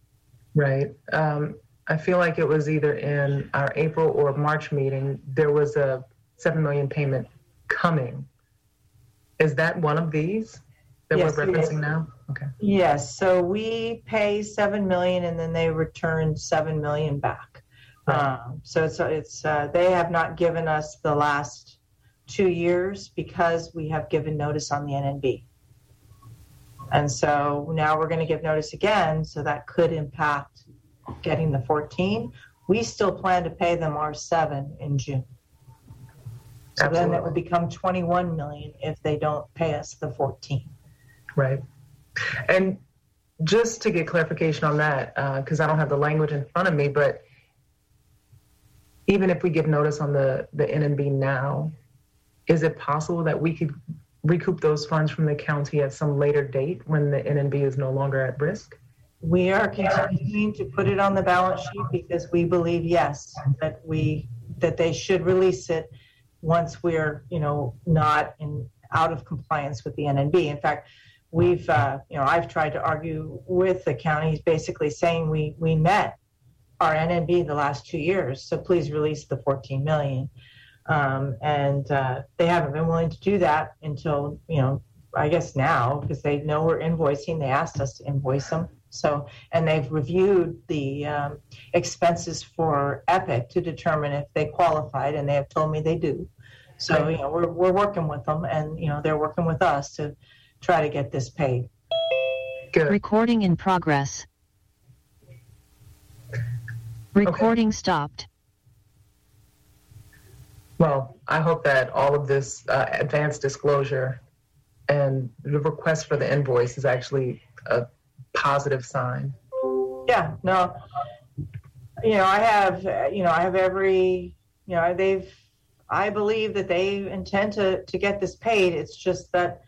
Right. Um, I feel like it was either in our April or March meeting. There was a seven million payment coming is that one of these that Yes, we're it is. referencing now? Okay. Yes, so we pay seven million and then they return seven million back. Right. Um, so it's it's uh, they have not given us the last two years because we have given notice on the NNB. And so now we're going to give notice again, so that could impact getting the 14. We still plan to pay them our seven in June. So then that would become 21 million if they don't pay us the 14. Right. And just to get clarification on that, uh, because I don't have the language in front of me, but even if we give notice on the, the NNB now, is it possible that we could recoup those funds from the county at some later date when the NNB is no longer at risk? We are continuing to put it on the balance sheet because we believe, yes, that we, that they should release it once we're, you know, not in, out of compliance with the NNB. In fact, we've, uh, you know, I've tried to argue with the county, basically saying we, we met our NNB the last two years, so please release the 14 million. Um, and uh, they haven't been willing to do that until, you know, I guess now, because they know we're invoicing. They asked us to invoice them. So, and they've reviewed the um, expenses for Epic to determine if they qualified, and they have told me they do. So, you know, we're, we're working with them, and, you know, they're working with us to try to get this paid. Good. Recording in progress. Recording stopped. Well, I hope that all of this uh, advanced disclosure and the request for the invoice is actually a positive sign. Yeah, no, you know, I have, you know, I have every, you know, they've, I believe that they intend to, to get this paid. It's just that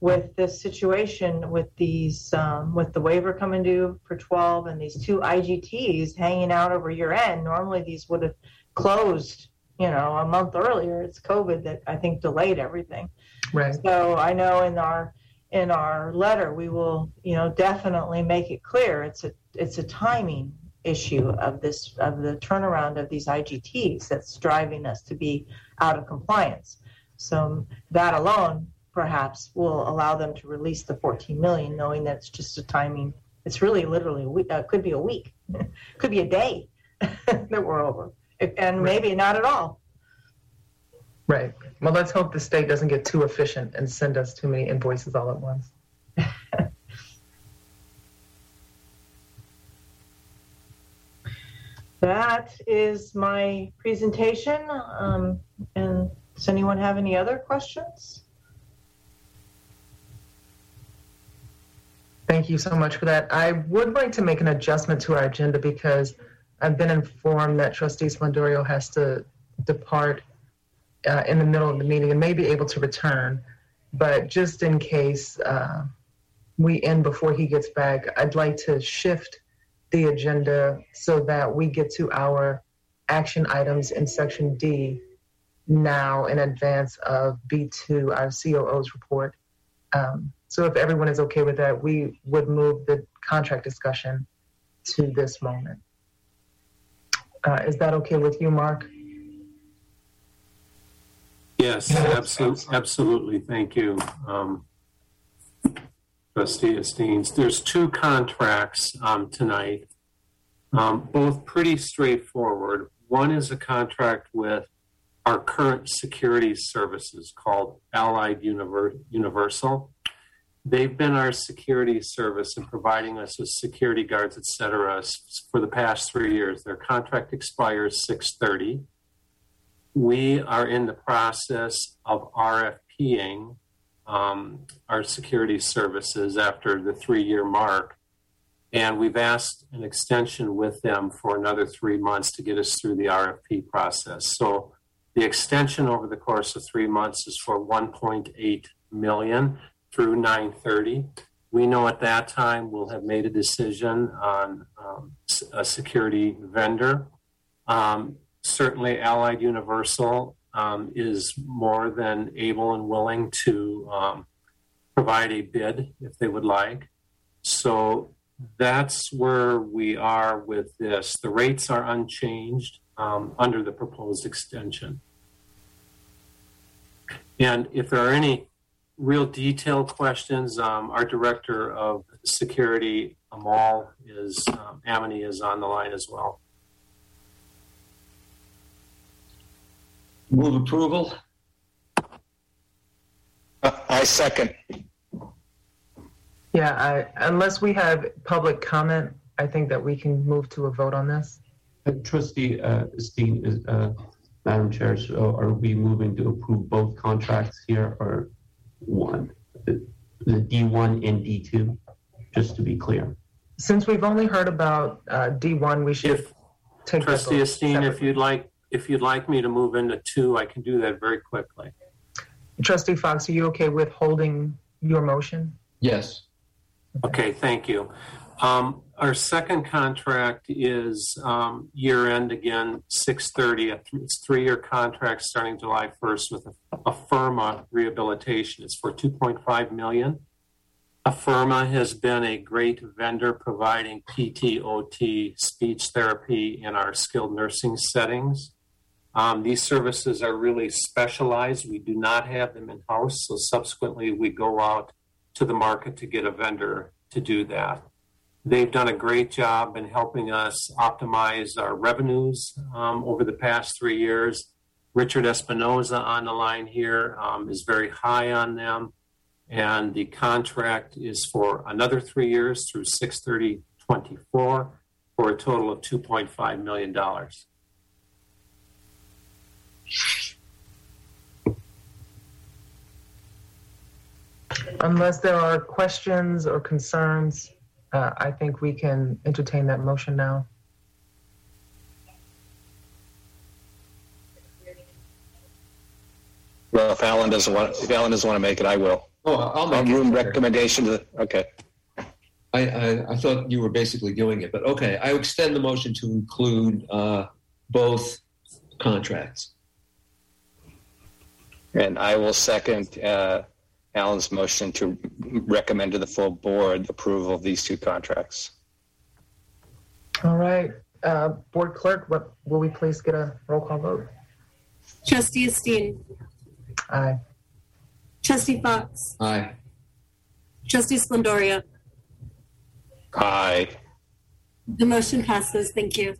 with this situation, with these, um, with the waiver coming due for 12 and these two IGTs hanging out over year end, normally these would have closed, you know, a month earlier. It's COVID that I think delayed everything. Right. So I know in our in our letter we will, you know, definitely make it clear it's a it's a timing issue of this of the turnaround of these IGTs that's driving us to be out of compliance. So that alone perhaps will allow them to release the 14 million, knowing that it's just a timing. It's really literally a week, uh, could be a week, could be a day that we're over, and maybe not at all. Right. Well, let's hope the state doesn't get too efficient and send us too many invoices all at once. That is my presentation. Um, and does anyone have any other questions? Thank you so much for that. I would like to make an adjustment to our agenda because I've been informed that Trustee Splendorio has to depart uh, in the middle of the meeting and may be able to return. But just in case uh, we end before he gets back, I'd like to shift the agenda so that we get to our action items in section D now in advance of B2, our COO's report. Um, so if everyone is okay with that, we would move the contract discussion to this moment. Uh, is that okay with you, Mark? Yes, absolutely, absolutely. Thank you. Um, Trustee there's two contracts um, tonight, um, both pretty straightforward. One is a contract with our current security services called Allied Univer- Universal. They've been our security service in providing us with security guards, et cetera, for the past three years. Their contract expires 630 we are in the process of RFPing um, our security services after the three year mark. And we've asked an extension with them for another three months to get us through the RFP process. So the extension over the course of three months is for 1.8 million through 930. We know at that time we'll have made a decision on um, a security vendor. Um, certainly Allied Universal um, is more than able and willing to um, provide a bid if they would like. So that's where we are with this. The rates are unchanged um, under the proposed extension. And if there are any real detailed questions, um, our director of security, Amal, is um, Amity is on the line as well. Move approval? Uh, I second. Yeah, I, unless we have public comment, I think that we can move to a vote on this. Uh, Trustee uh, Steen, is, uh, Madam Chair, so are we moving to approve both contracts here or one? The, the D1 and D2? just to be clear. Since we've only heard about uh, D1, we should If take that Trustee vote Esteen, if separately. you'd like, if you'd like me to move into two, I can do that very quickly. Trustee Fox, are you okay with holding your motion? Yes. Okay, thank you. Um, Our second contract is um, year-end again, 630. It's three-year contract starting July 1st with Affirma Rehabilitation. It's for 2.5 million. Affirma has been a great vendor providing PTOT speech therapy in our skilled nursing settings. Um, These services are really specialized. We do not have them in-house, so subsequently we go out to the market to get a vendor to do that. They've done a great job in helping us optimize our revenues um, over the past three years. Richard Espinoza on the line here um, is very high on them, and the contract is for another three years through 63024 for a total of 2.5 million dollars. Unless there are questions or concerns, uh, I think we can entertain that motion now. Well, if Alan doesn't want, if Alan doesn't want to make it, I will. Oh, I'll I'll make room it. recommendation to the, okay. I, I, I thought you were basically doing it, but okay. I extend the motion to include uh, both contracts. And I will second uh, Alan's motion to recommend to the full board approval of these two contracts. All right. Uh, Board Clerk, what, will we please get a roll call vote? Trustee Esteen, Aye. Trustee Fox, Aye. Trustee Splendoria. Aye. The motion passes. Thank you.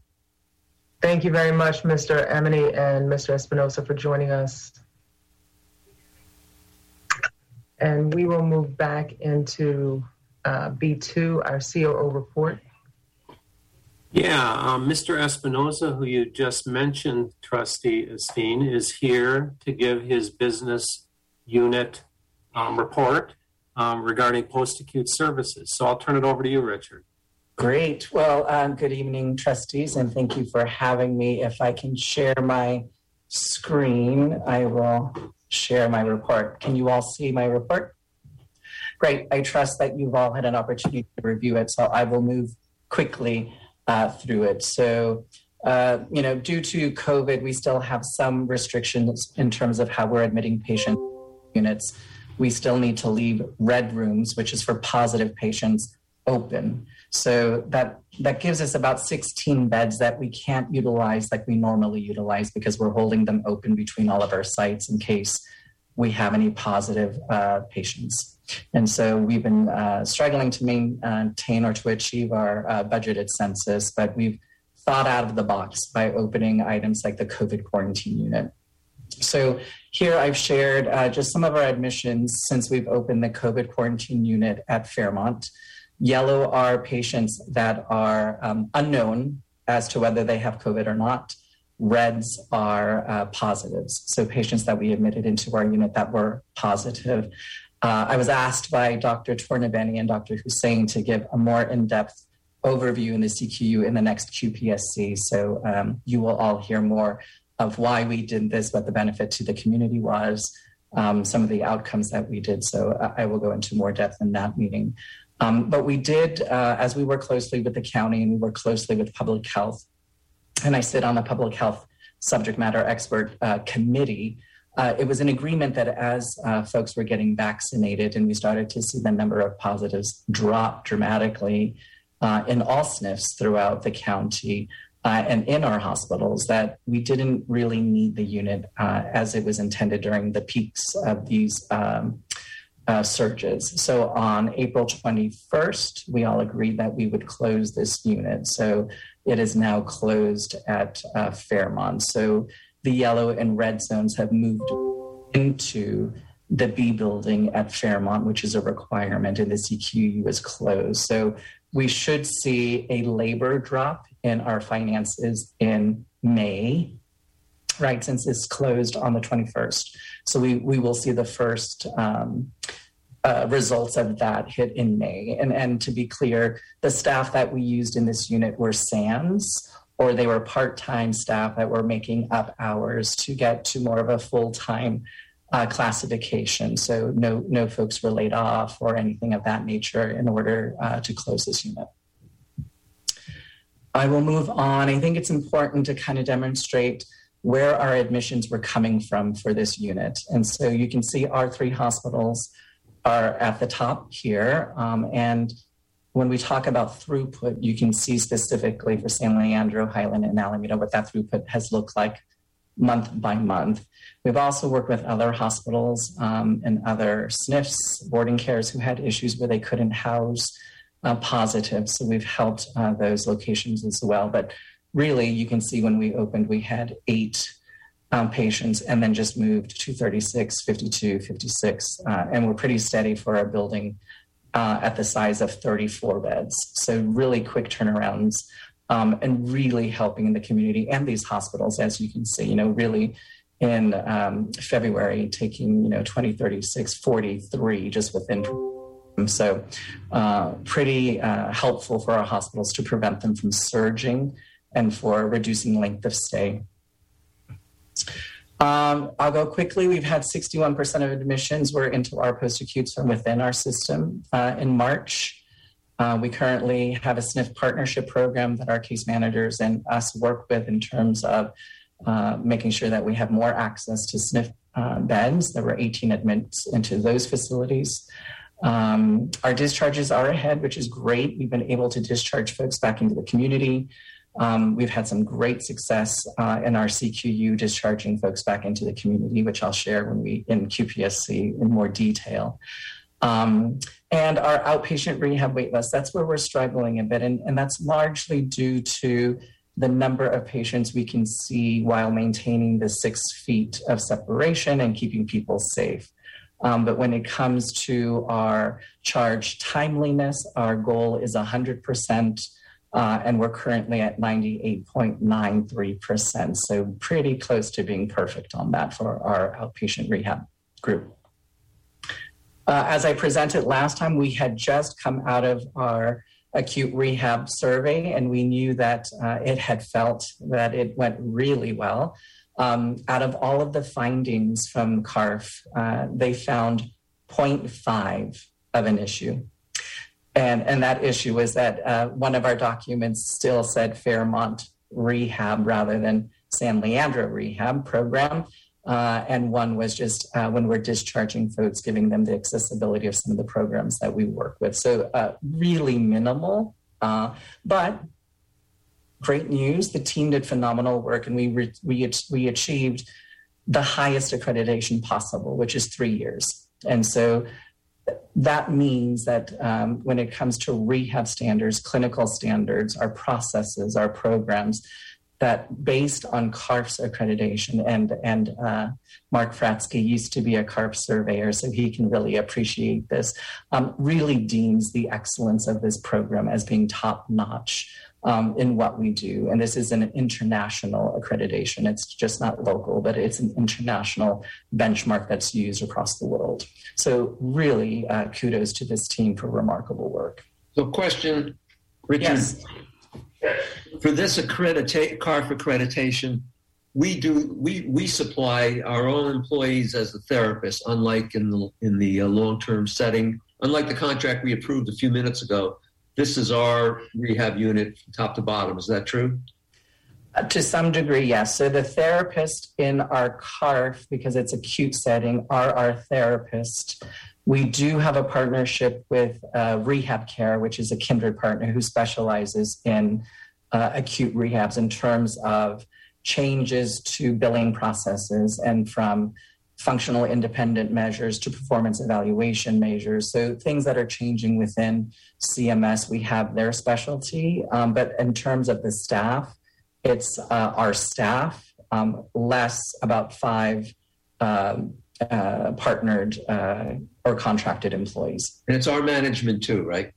Thank you very much, Mr. Emily and Mr. Espinoza, for joining us. And we will move back into uh, B2, our COO report. Yeah, um, Mr. Espinoza, who you just mentioned, Trustee Esteen, is here to give his business unit um, report um, regarding post-acute services. So I'll turn it over to you, Richard. Great. Well, um, good evening, trustees, and thank you for having me. If I can share my screen, I will share my report. Can you all see my report? Great. I trust that you've all had an opportunity to review it, so I will move quickly uh, through it. So, uh, you know, due to COVID, we still have some restrictions in terms of how we're admitting patient units. We still need to leave red rooms, which is for positive patients, open. So that that gives us about 16 beds that we can't utilize like we normally utilize because we're holding them open between all of our sites in case we have any positive uh, patients. And so we've been uh, struggling to maintain or to achieve our uh, budgeted census, but we've thought out of the box by opening items like the COVID quarantine unit. So here I've shared uh, just some of our admissions since we've opened the COVID quarantine unit at Fairmont. Yellow are patients that are um, unknown as to whether they have COVID or not. Reds are uh, positives, so patients that we admitted into our unit that were positive. Uh, I was asked by Dr. Tornabeni and Dr. Hussein to give a more in depth overview in the CQU in the next QPSC. So um, you will all hear more of why we did this, what the benefit to the community was, um, some of the outcomes that we did. So I, I will go into more depth in that meeting. Um, but we did, uh, as we work closely with the county and we work closely with public health, and I sit on the public health subject matter expert uh, committee. Uh, it was an agreement that as uh, folks were getting vaccinated and we started to see the number of positives drop dramatically uh, in all SNFs throughout the county uh, and in our hospitals, that we didn't really need the unit as it was intended during the peaks of these um, uh, surges. So on April 21st, we all agreed that we would close this unit. So it is now closed at uh, Fairmont. So the yellow and red zones have moved into the B building at Fairmont, which is a requirement, and the CQU is closed. So we should see a labor drop in our finances in May, right, since it's closed on the 21st. So we, we will see the first um, uh, results of that hit in May. And, and to be clear, the staff that we used in this unit were SANS, or they were part time staff that were making up hours to get to more of a full time uh, classification. So no, no folks were laid off or anything of that nature in order uh, to close this unit. I will move on. I think it's important to kind of demonstrate where our admissions were coming from for this unit. And so you can see our three hospitals are at the top here. Um, and when we talk about throughput, you can see specifically for San Leandro, Highland, and Alameda what that throughput has looked like month by month. We've also worked with other hospitals um, and other SNFs, boarding cares who had issues where they couldn't house uh, positive. So we've helped uh, those locations as well. But really, you can see when we opened, we had eight um, patients and then just moved to 36, 52, 56. Uh, and we're pretty steady for our building uh, at the size of 34 beds. So really quick turnarounds. Um, and really helping in the community and these hospitals, as you can see, you know, really in um, February, taking, you know, 20, 36, 43 just within so, uh, pretty uh, helpful for our hospitals to prevent them from surging and for reducing length of stay. Um, I'll go quickly. We've had 61% of admissions were into our post acutes from within our system uh, in March. Uh, we currently have a SNF partnership program that our case managers and us work with in terms of uh, making sure that we have more access to SNF uh, beds. There were 18 admits into those facilities. Um, our discharges are ahead, which is great. We've been able to discharge folks back into the community. Um, we've had some great success uh, in our CQU discharging folks back into the community, which I'll share when we in QPSC in more detail. Um, and our outpatient rehab waitlist, that's where we're struggling a bit. And, and that's largely due to the number of patients we can see while maintaining the six feet of separation and keeping people safe. Um, but when it comes to our charge timeliness, our goal is 100%, uh, and we're currently at 98.93%. So pretty close to being perfect on that for our outpatient rehab group. Uh, as I presented last time, we had just come out of our acute rehab survey, and we knew that uh, it had felt that it went really well. Um, out of all of the findings from CARF, uh, they found 0.5 of an issue. And, and that issue was that uh, one of our documents still said Fairmont Rehab rather than San Leandro Rehab Program. Uh, and one was just uh, when we're discharging folks, giving them the accessibility of some of the programs that we work with. So, uh, really minimal, uh, but great news. The team did phenomenal work, and we re- we we achieved the highest accreditation possible, which is three years. And so that means that um, when it comes to rehab standards, clinical standards, our processes, our programs, that based on CARF's accreditation, and and uh, Mark Fratsky used to be a CARF surveyor, so he can really appreciate this. Um, really deems the excellence of this program as being top notch um, in what we do. And this is an international accreditation. It's just not local, but it's an international benchmark that's used across the world. So, really, uh, kudos to this team for remarkable work. So, question, Richard. Yes. For this accredita- CARF accreditation, we do we we supply our own employees as a therapist, unlike in the in the uh, long term setting. Unlike the contract we approved a few minutes ago, this is our rehab unit top to bottom. Is that true? Uh, to some degree, yes. So the therapist in our CARF, because it's acute setting, are our therapist. We do have a partnership with uh, Rehab Care, which is a kindred partner who specializes in uh, acute rehabs in terms of changes to billing processes and from functional independent measures to performance evaluation measures. So things that are changing within CMS, we have their specialty. Um, but in terms of the staff, it's uh, our staff, um, less about five um, uh, partnered uh, or contracted employees. And it's our management too, right?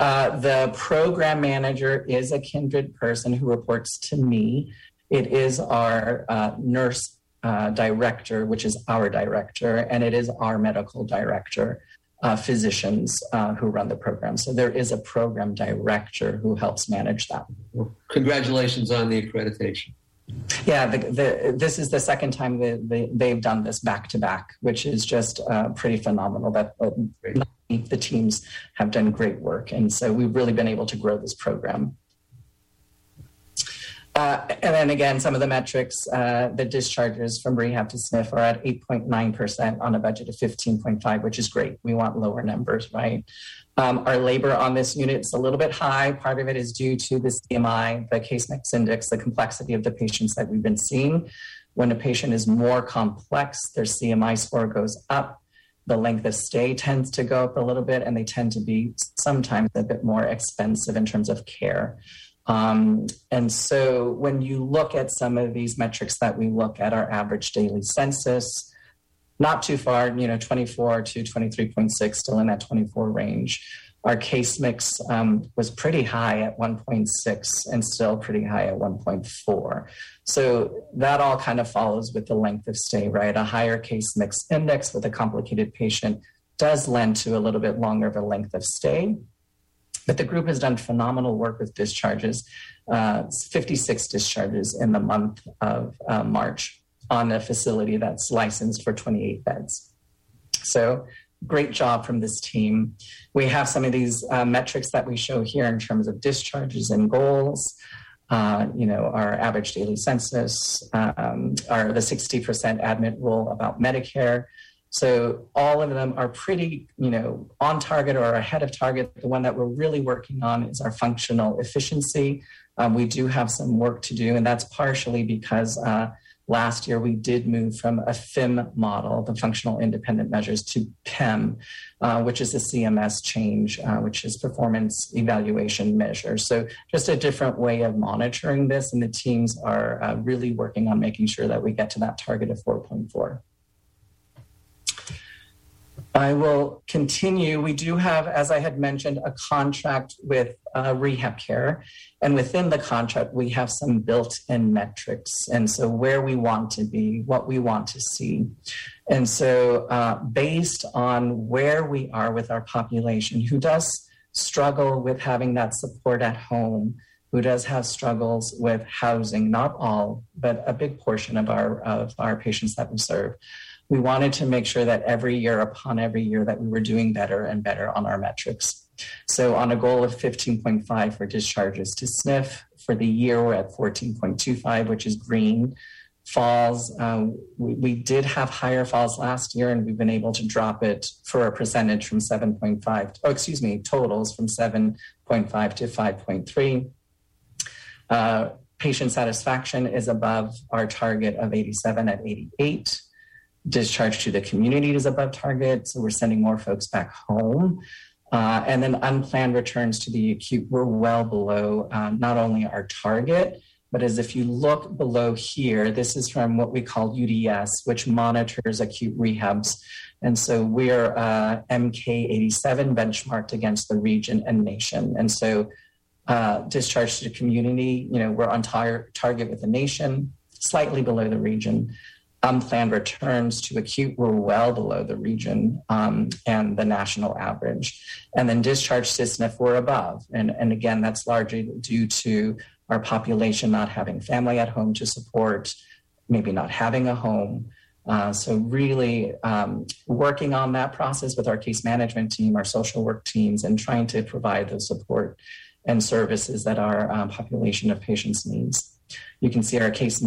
Uh, the program manager is a kindred person who reports to me. It is our uh, nurse uh, director, which is our director, and it is our medical director. uh, physicians uh, who run the program. So there is a program director who helps manage that. Congratulations on the accreditation. Yeah, the, the, this is the second time that they, they've done this back to back, which is just uh, pretty phenomenal. That uh, the teams have done great work, and so we've really been able to grow this program. Uh, and then again, some of the metrics, uh, the discharges from rehab to SNF are at 8.9% on a budget of 15.5, which is great. We want lower numbers, right? Um, our labor on this unit is a little bit high. Part of it is due to the CMI, the case mix index, the complexity of the patients that we've been seeing. When a patient is more complex, their CMI score goes up. The length of stay tends to go up a little bit, and they tend to be sometimes a bit more expensive in terms of care. Um, and so when you look at some of these metrics that we look at, our average daily census, not too far, you know, 24 to 23.6, still in that 24 range. Our case mix um, was pretty high at 1.6 and still pretty high at 1.4. So that all kind of follows with the length of stay, right? A higher case mix index with a complicated patient does lend to a little bit longer of a length of stay. But the group has done phenomenal work with discharges, uh, 56 discharges in the month of uh, March on a facility that's licensed for 28 beds. So, great job from this team. We have some of these uh, metrics that we show here in terms of discharges and goals. Uh, you know, our average daily census, um, our the 60% admit rule about Medicare, so all of them are pretty, you know, on target or ahead of target. The one that we're really working on is our functional efficiency. Um, we do have some work to do, and that's partially because uh, last year we did move from a FIM model, the functional independent measures, to PEM, uh, which is a CMS change, uh, which is performance evaluation measures. So just a different way of monitoring this, and the teams are uh, really working on making sure that we get to that target of 4.4. I will continue. We do have, as I had mentioned, a contract with uh, RehabCare. And within the contract, we have some built in metrics. And so, where we want to be, what we want to see. And so, uh, based on where we are with our population who does struggle with having that support at home, who does have struggles with housing, not all, but a big portion of our, of our patients that we serve we wanted to make sure that every year upon every year that we were doing better and better on our metrics. So on a goal of 15.5 for discharges to SNF, for the year we're at 14.25, which is green. Falls, uh, we, we, did have higher falls last year, and we've been able to drop it for a percentage from 7.5, oh, excuse me, totals from 7.5 to 5.3. Uh, patient satisfaction is above our target of 87 at 88 discharge to the community is above target, so we're sending more folks back home. Uh, and then unplanned returns to the acute were well below uh, not only our target, but as if you look below here, this is from what we call UDS, which monitors acute rehabs. And so we're uh, MK87 benchmarked against the region and nation. And so uh, discharge to the community, you know, we're on tar- target with the nation, slightly below the region unplanned returns to acute were well below the region um, and the national average. And then discharge to SNF were above. And, and again, that's largely due to our population not having family at home to support, maybe not having a home. Uh, so, really um, working on that process with our case management team, our social work teams, and trying to provide the support and services that our um, population of patients needs. You can see our case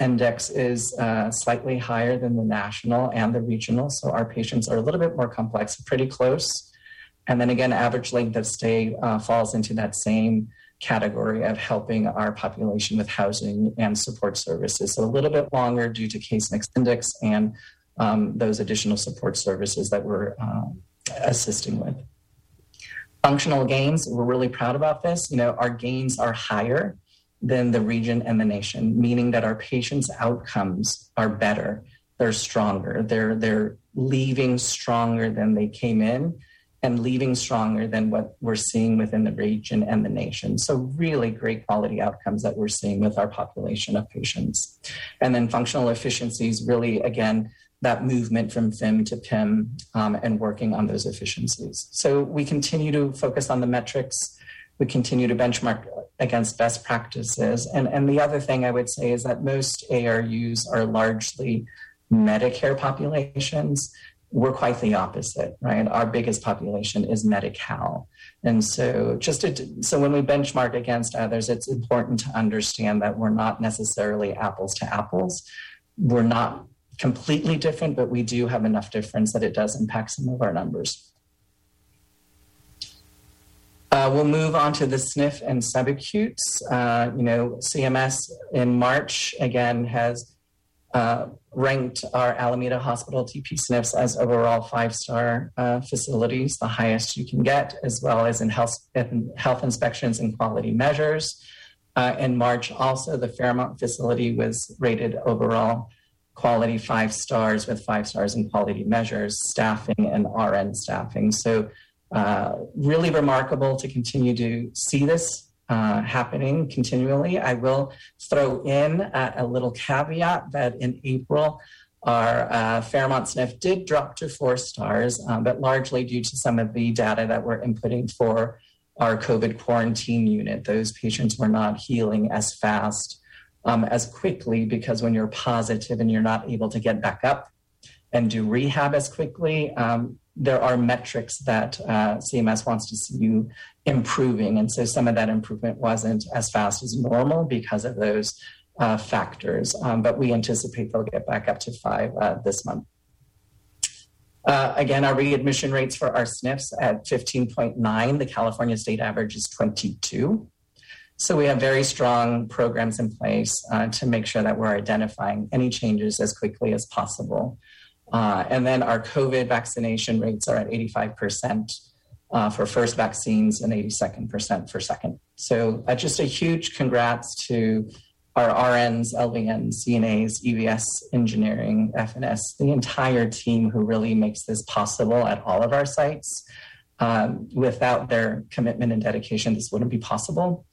index is uh, slightly higher than the national and the regional. So our patients are a little bit more complex, pretty close. And then again, average length of stay uh, falls into that same category of helping our population with housing and support services. So a little bit longer due to case mix index and um, those additional support services that we're uh, assisting with. Functional gains, we're really proud about this. You know, our gains are higher than the region and the nation, meaning that our patients' outcomes are better. They're stronger. They're they're leaving stronger than they came in and leaving stronger than what we're seeing within the region and the nation. So really great quality outcomes that we're seeing with our population of patients. And then functional efficiencies really again that movement from FIM to PIM um, and working on those efficiencies. So we continue to focus on the metrics. We continue to benchmark against best practices. And, and the other thing I would say is that most ARUs are largely Medicare populations. We're quite the opposite, right? Our biggest population is Medi-Cal. And so just to, so when we benchmark against others, it's important to understand that we're not necessarily apples to apples. We're not completely different, but we do have enough difference that it does impact some of our numbers. Uh, we'll move on to the SNF and subacutes. Uh, you know, CMS in March again has uh, ranked our Alameda Hospital DP SNFs as overall five star uh, facilities, the highest you can get, as well as in health, in health inspections and quality measures. Uh, in March, also, the Fairmont facility was rated overall quality five stars with five stars in quality measures, staffing, and RN staffing. So, uh, really remarkable to continue to see this uh, happening continually. I will throw in a, a little caveat that in April, our uh, Fairmont SNF did drop to four stars, um, but largely due to some of the data that we're inputting for our COVID quarantine unit. Those patients were not healing as fast, um, as quickly, because when you're positive and you're not able to get back up and do rehab as quickly, um, there are metrics that uh, CMS wants to see you improving. And so some of that improvement wasn't as fast as normal because of those uh, factors. Um, but we anticipate they'll get back up to five uh, this month. Uh, again, our readmission rates for our SNFs at 15.9. The California state average is 22. So we have very strong programs in place uh, to make sure that we're identifying any changes as quickly as possible. Uh, and then our COVID vaccination rates are at 85% uh, for first vaccines and 82nd% for second. So uh, just a huge congrats to our RNs, LVNs, CNAs, EVS engineering, FNS, the entire team who really makes this possible at all of our sites. Um, without their commitment and dedication, this wouldn't be possible.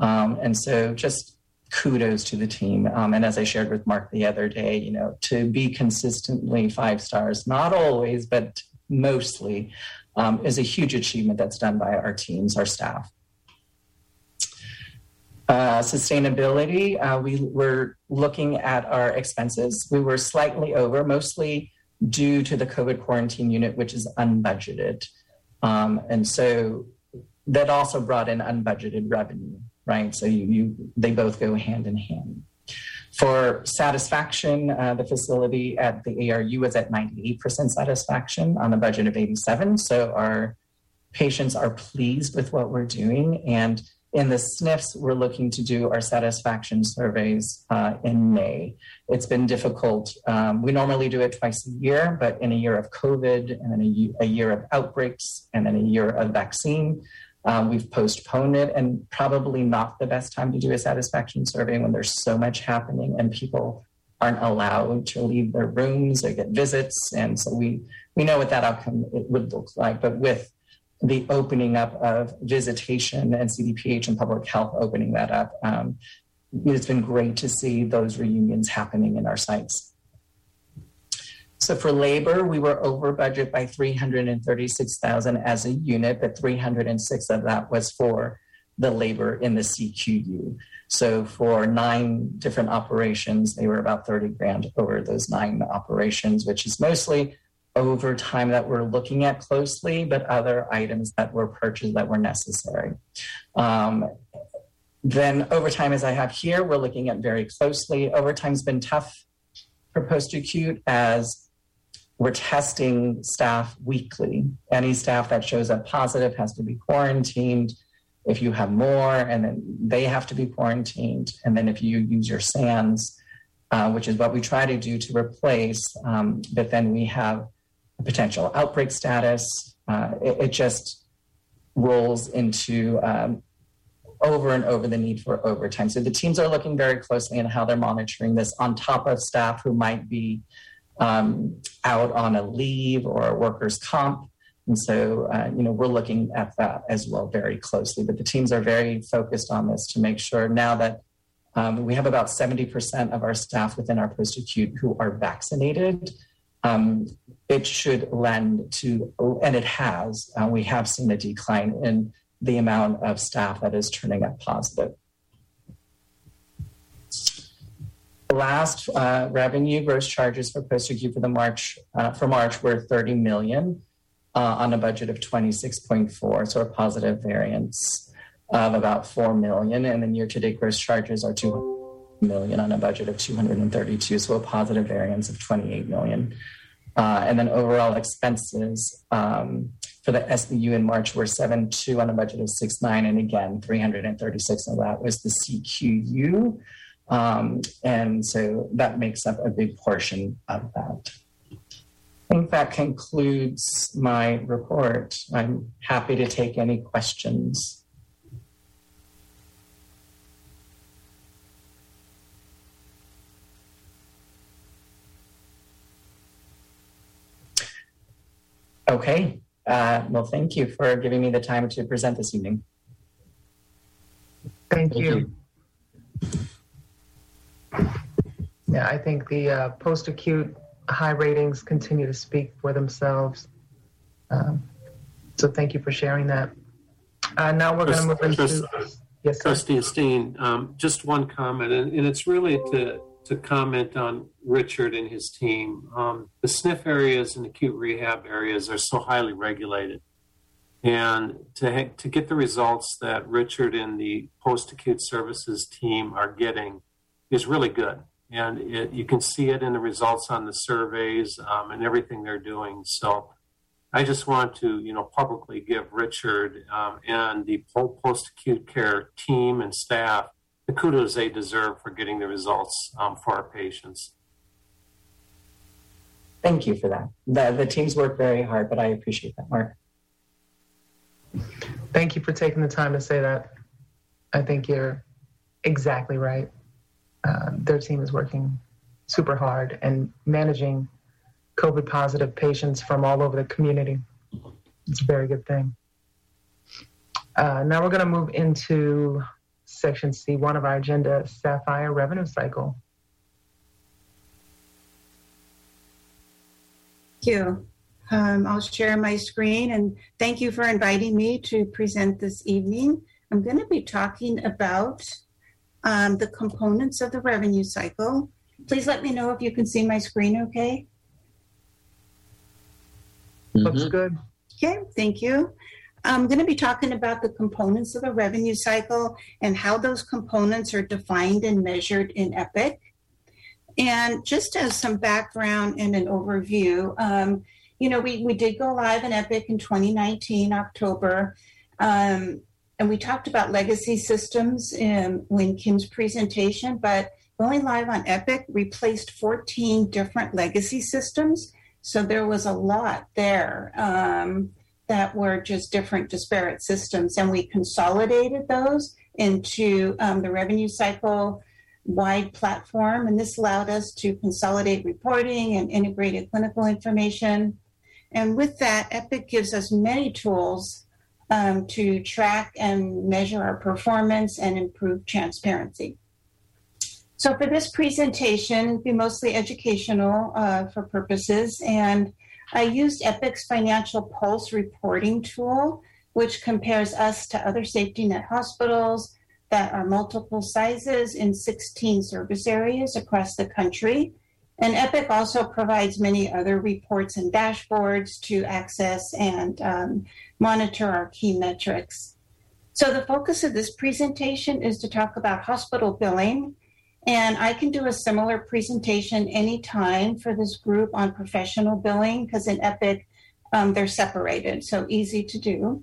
Um, and so just kudos to the team. Um, and as I shared with Mark the other day, you know, to be consistently five stars, not always, but mostly, um, is a huge achievement that's done by our teams, our staff. Uh, sustainability, uh, we were looking at our expenses. We were slightly over, mostly due to the COVID quarantine unit, which is unbudgeted. Um, and so that also brought in unbudgeted revenue right? So you, you they both go hand in hand. For satisfaction, uh, the facility at the ARU was at 98% satisfaction on a budget of 87. So our patients are pleased with what we're doing. And in the SNFs, we're looking to do our satisfaction surveys uh, in May. It's been difficult. Um, we normally do it twice a year, but in a year of COVID and then a, a year of outbreaks and then a year of vaccine, um, we've postponed it and probably not the best time to do a satisfaction survey when there's so much happening and people aren't allowed to leave their rooms or get visits. And so we, we know what that outcome it would look like. But with the opening up of visitation and CDPH and public health opening that up, um, it's been great to see those reunions happening in our sites. So for labor, we were over budget by 336,000 as a unit, but 306 of that was for the labor in the CQU. So for nine different operations, they were about 30 grand over those nine operations, which is mostly overtime that we're looking at closely, but other items that were purchased that were necessary. Um, then overtime, as I have here, we're looking at very closely. Overtime's been tough for post-acute as we're testing staff weekly. Any staff that shows up positive has to be quarantined. If you have more, and then they have to be quarantined. And then if you use your SANS, uh, which is what we try to do to replace, um, but then we have a potential outbreak status. Uh, it, it, just rolls into um, over and over the need for overtime. So the teams are looking very closely at how they're monitoring this on top of staff who might be um, out on a leave or a workers' comp. And so, uh, you know, we're looking at that as well very closely. But the teams are very focused on this to make sure now that um, we have about 70% of our staff within our post acute who are vaccinated. um, it should lend to, and it has, uh, we have seen a decline in the amount of staff that is turning up positive. Last uh, revenue gross charges for post-acute for the March uh, for March were 30 million uh, on a budget of 26.4, so a positive variance of about 4 million, and then year-to-date gross charges are 2 million on a budget of 232, so a positive variance of 28 million. Uh, and then overall expenses um, for the SBU in March were 7.2 on a budget of 6.9, and again 336 of that was the CQU. Um, and so that makes up a big portion of that. I think that concludes my report. I'm happy to take any questions. Okay. Uh, well, thank you for giving me the time to present this evening. Thank, you. Yeah, I think the uh, post-acute high ratings continue to speak for themselves. Um, so thank you for sharing that. Uh, now we're going to move into yes, sir. Trustee Esteen, um, just one comment, and, and it's really to, to comment on Richard and his team. Um, the SNF areas and acute rehab areas are so highly regulated. And to, ha- to get the results that Richard and the post acute services team are getting is really good. And it, you can see it in the results on the surveys um, and everything they're doing. So I just want to, you know, publicly give Richard um, and the post acute care team and staff the kudos they deserve for getting the results um, for our patients. Thank you for that. The, the teams work very hard, but I appreciate that, Mark. Thank you for taking the time to say that. I think you're exactly right. Uh, their team is working super hard and managing COVID positive patients from all over the community. It's a very good thing. Uh, now we're going to move into section C1 of our agenda, Sapphire Revenue Cycle. Thank you. Um, I'll share my screen and thank you for inviting me to present this evening. I'm going to be talking about um, the components of the revenue cycle. Please let me know if you can see my screen okay. Looks good. Okay, thank you. I'm going to be talking about the components of the revenue cycle and how those components are defined and measured in EPIC. And just as some background and an overview, um, you know, we, we did go live in EPIC in 2019, October. Um, and we talked about legacy systems in when Kim's presentation, but going live on Epic replaced 14 different legacy systems. So there was a lot there um, that were just different disparate systems. And we consolidated those into um, the revenue cycle wide platform. And this allowed us to consolidate reporting and integrated clinical information. And with that, Epic gives us many tools um, to track and measure our performance and improve transparency. So for this presentation, be mostly educational uh, for purposes, and I used Epic's Financial Pulse reporting tool, which compares us to other safety net hospitals that are multiple sizes in 16 service areas across the country. And Epic also provides many other reports and dashboards to access and um, monitor our key metrics. So, the focus of this presentation is to talk about hospital billing. And I can do a similar presentation anytime for this group on professional billing because in Epic, um, they're separated, so easy to do.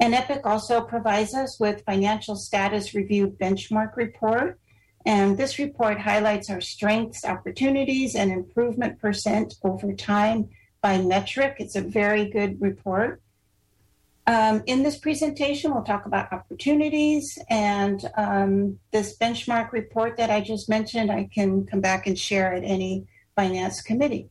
And Epic also provides us with financial status review benchmark report. And this report highlights our strengths, opportunities, and improvement percent over time by metric. It's a very good report. Um, in this presentation, we'll talk about opportunities and um, this benchmark report that I just mentioned, I can come back and share at any finance committee.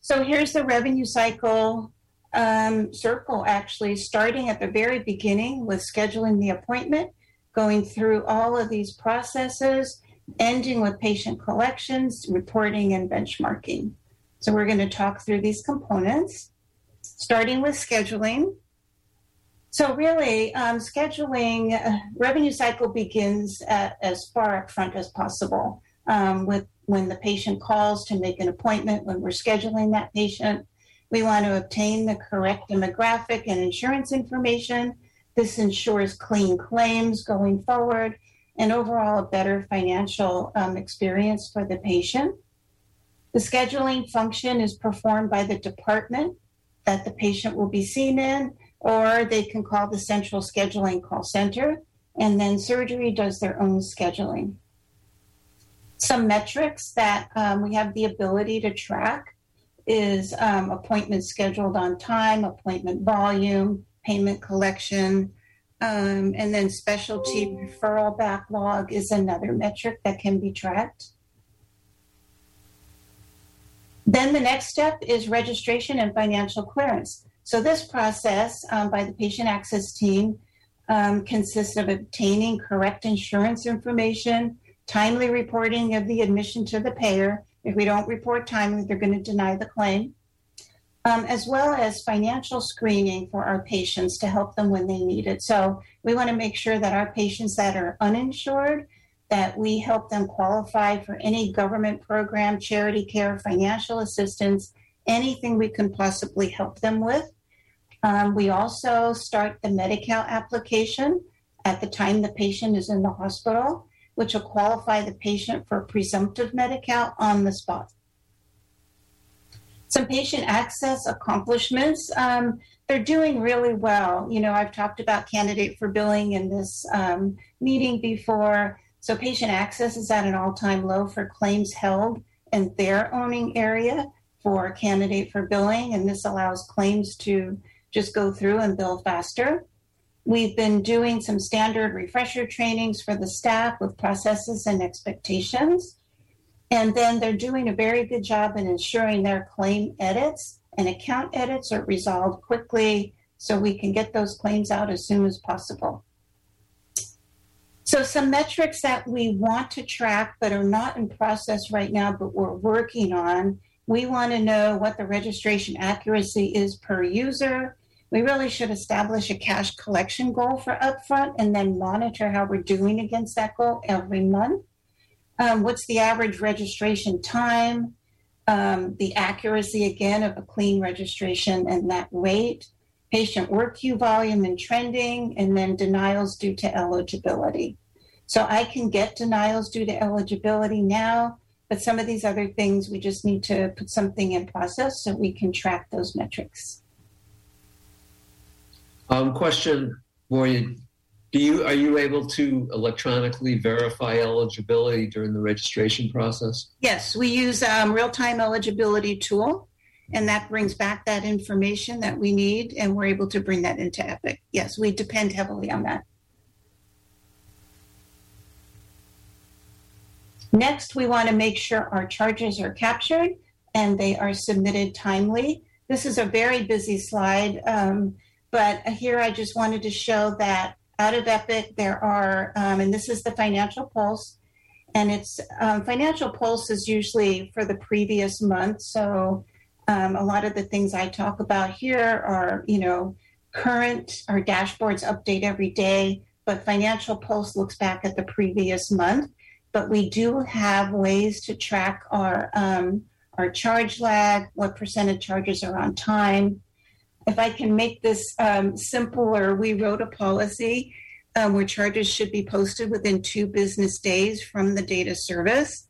So here's the revenue cycle um, circle, actually, starting at the very beginning with scheduling the appointment, going through all of these processes, ending with patient collections, reporting, and benchmarking. So we're going to talk through these components, starting with scheduling. So really, um, scheduling uh, revenue cycle begins at, as far up front as possible um, with when the patient calls to make an appointment, when we're scheduling that patient. We want to obtain the correct demographic and insurance information. This ensures clean claims going forward and overall a better financial um, experience for the patient. The scheduling function is performed by the department that the patient will be seen in, or they can call the central scheduling call center, and then surgery does their own scheduling. Some metrics that um, we have the ability to track is um, appointments scheduled on time, appointment volume, payment collection, um, and then specialty referral backlog is another metric that can be tracked. Then the next step is registration and financial clearance. So this process um, by the patient access team um, consists of obtaining correct insurance information, timely reporting of the admission to the payer. If we don't report timely, they're going to deny the claim um, as well as financial screening for our patients to help them when they need it. So we want to make sure that our patients that are uninsured, that we help them qualify for any government program, charity care, financial assistance, anything we can possibly help them with. Um, we also start the Medi-Cal application at the time the patient is in the hospital, which will qualify the patient for presumptive Medi-Cal on the spot some patient access accomplishments. Um, they're doing really well. You know, I've talked about candidate for billing in this um, meeting before. So patient access is at an all-time low for claims held in their owning area for candidate for billing, and this allows claims to just go through and bill faster. We've been doing some standard refresher trainings for the staff with processes and expectations. And then they're doing a very good job in ensuring their claim edits and account edits are resolved quickly so we can get those claims out as soon as possible. So, some metrics that we want to track but are not in process right now, but we're working on. We want to know what the registration accuracy is per user. We really should establish a cash collection goal for upfront and then monitor how we're doing against that goal every month um, what's the average registration time, um, the accuracy again of a clean registration and that rate, patient work queue volume and trending, and then denials due to eligibility. So I can get denials due to eligibility now, but some of these other things we just need to put something in process so we can track those metrics. Um, question for you. Do you are you able to electronically verify eligibility during the registration process? Yes, we use um, real-time eligibility tool, and that brings back that information that we need, and we're able to bring that into Epic. Yes, we depend heavily on that. Next, we want to make sure our charges are captured and they are submitted timely. This is a very busy slide, um, but here I just wanted to show that out of Epic, there are, um, and this is the Financial Pulse, and it's um, Financial Pulse is usually for the previous month. So um, a lot of the things I talk about here are, you know, current. Our dashboards update every day, but Financial Pulse looks back at the previous month. But we do have ways to track our um, our charge lag, what percent of charges are on time, if I can make this um, simpler, we wrote a policy um, where charges should be posted within two business days from the data service.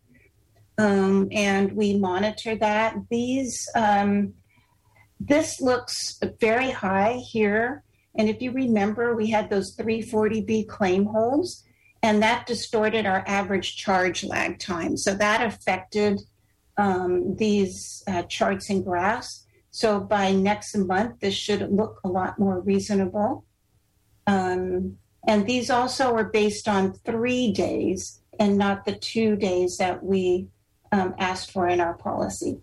Um, and we monitor that. These, um, this looks very high here. And if you remember, we had those 340B claim holds, and that distorted our average charge lag time. So that affected um, these uh, charts and graphs. So by next month, this should look a lot more reasonable. Um, and these also are based on three days and not the two days that we um, asked for in our policy.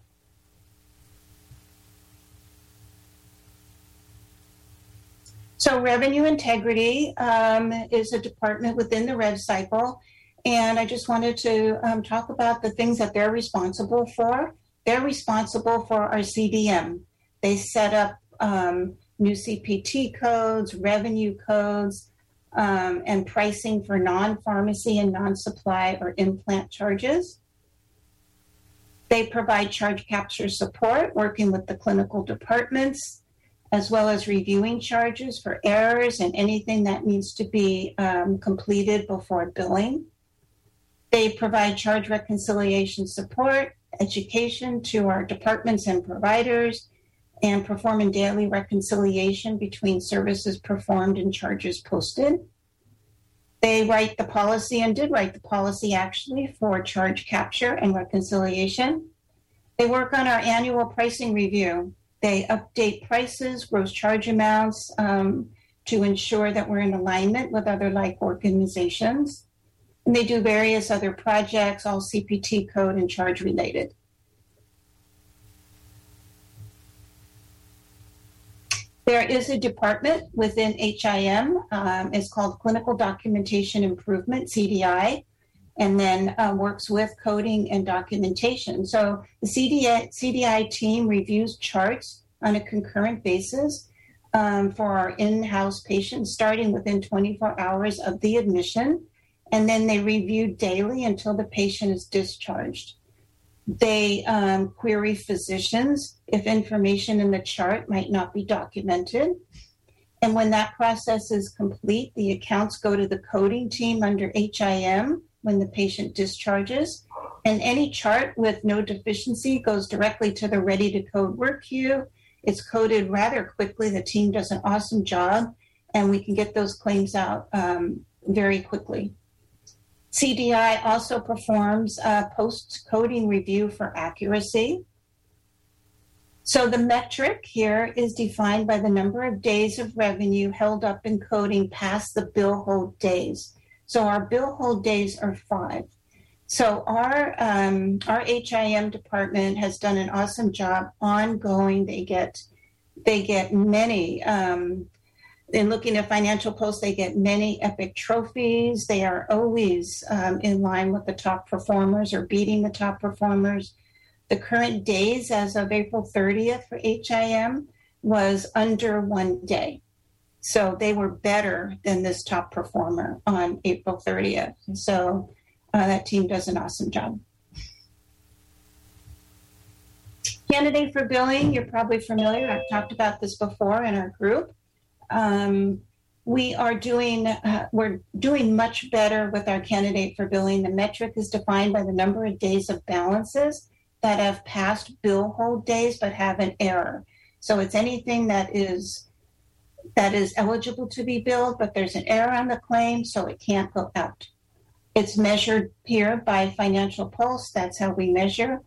So, revenue integrity um, is a department within the rev cycle. And I just wanted to um, talk about the things that they're responsible for. They're responsible for our CDM. They set up um, new CPT codes, revenue codes, um, and pricing for non pharmacy and non supply or implant charges. They provide charge capture support, working with the clinical departments, as well as reviewing charges for errors and anything that needs to be um, completed before billing. They provide charge reconciliation support, education to our departments and providers, and performing daily reconciliation between services performed and charges posted. They write the policy and did write the policy actually for charge capture and reconciliation. They work on our annual pricing review. They update prices, gross charge amounts um, to ensure that we're in alignment with other like organizations. And they do various other projects, all CPT code and charge related. There is a department within HIM. Um, it's called Clinical Documentation Improvement, CDI, and then uh, works with coding and documentation. So the CDI, CDI team reviews charts on a concurrent basis um, for our in-house patients, starting within 24 hours of the admission, and then they review daily until the patient is discharged. They um, query physicians if information in the chart might not be documented. And when that process is complete, the accounts go to the coding team under HIM when the patient discharges. And any chart with no deficiency goes directly to the ready to code work queue. It's coded rather quickly. The team does an awesome job, and we can get those claims out um, very quickly. CDI also performs a post coding review for accuracy. So the metric here is defined by the number of days of revenue held up in coding past the bill hold days. So our bill hold days are five. So our um, our HIM department has done an awesome job ongoing. They get they get many um, in looking at Financial Pulse, they get many epic trophies. They are always um, in line with the top performers or beating the top performers. The current days as of April 30th for HIM was under one day. So they were better than this top performer on April 30th. So uh, that team does an awesome job. Candidate for billing, you're probably familiar. I've talked about this before in our group. Um, we are doing uh, we're doing much better with our candidate for billing. The metric is defined by the number of days of balances that have passed bill hold days but have an error. So it's anything that is that is eligible to be billed, but there's an error on the claim, so it can't go out. It's measured here by Financial Pulse. That's how we measure.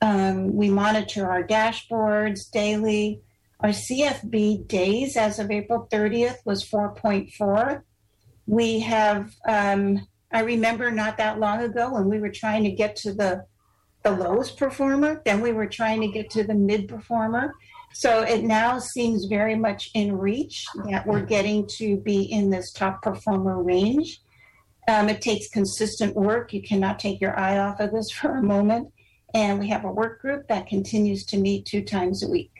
Um, we monitor our dashboards daily. Our CFB days as of April 30th was 4.4. We have, um, I remember not that long ago when we were trying to get to the, the lowest performer, then we were trying to get to the mid performer. So it now seems very much in reach that we're getting to be in this top performer range. Um, it takes consistent work. You cannot take your eye off of this for a moment. And we have a work group that continues to meet two times a week.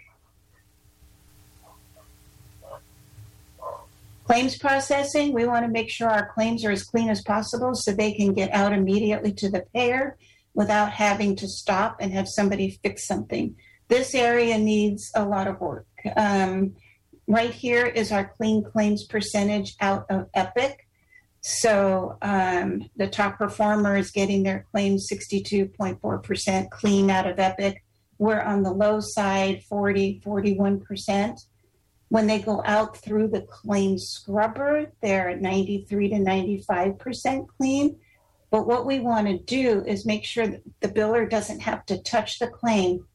Claims processing, we want to make sure our claims are as clean as possible so they can get out immediately to the payer without having to stop and have somebody fix something. This area needs a lot of work. Um, right here is our clean claims percentage out of Epic. So um, the top performer is getting their claims 62.4% clean out of Epic. We're on the low side, 40, 41%. When they go out through the claim scrubber, they're at 93 to 95% clean. But what we want to do is make sure that the biller doesn't have to touch the claim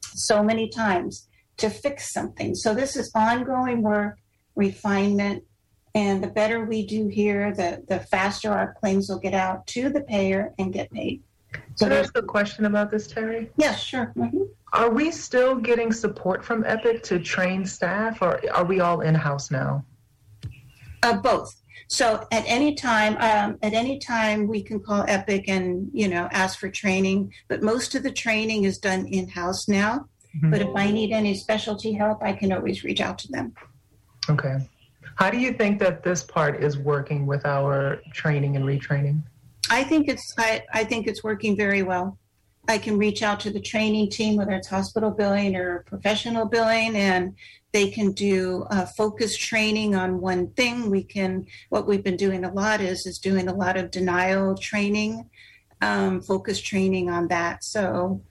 so many times to fix something. So this is ongoing work, refinement, and the better we do here, the, the faster our claims will get out to the payer and get paid. So Can I ask a question about this, Terry? Yeah, sure. Mm-hmm. Are we still getting support from Epic to train staff, or are we all in house now? Uh, both. So at any time, um, at any time, we can call Epic and you know ask for training. But most of the training is done in house now. Mhm. But if I need any specialty help, I can always reach out to them. Okay. How do you think that this part is working with our training and retraining? I think it's I, I think it's working very well. I can reach out to the training team, whether it's hospital billing or professional billing, and they can do uh, focused training on one thing. We can what we've been doing a lot is is doing a lot of denial training, um, focused training on that. So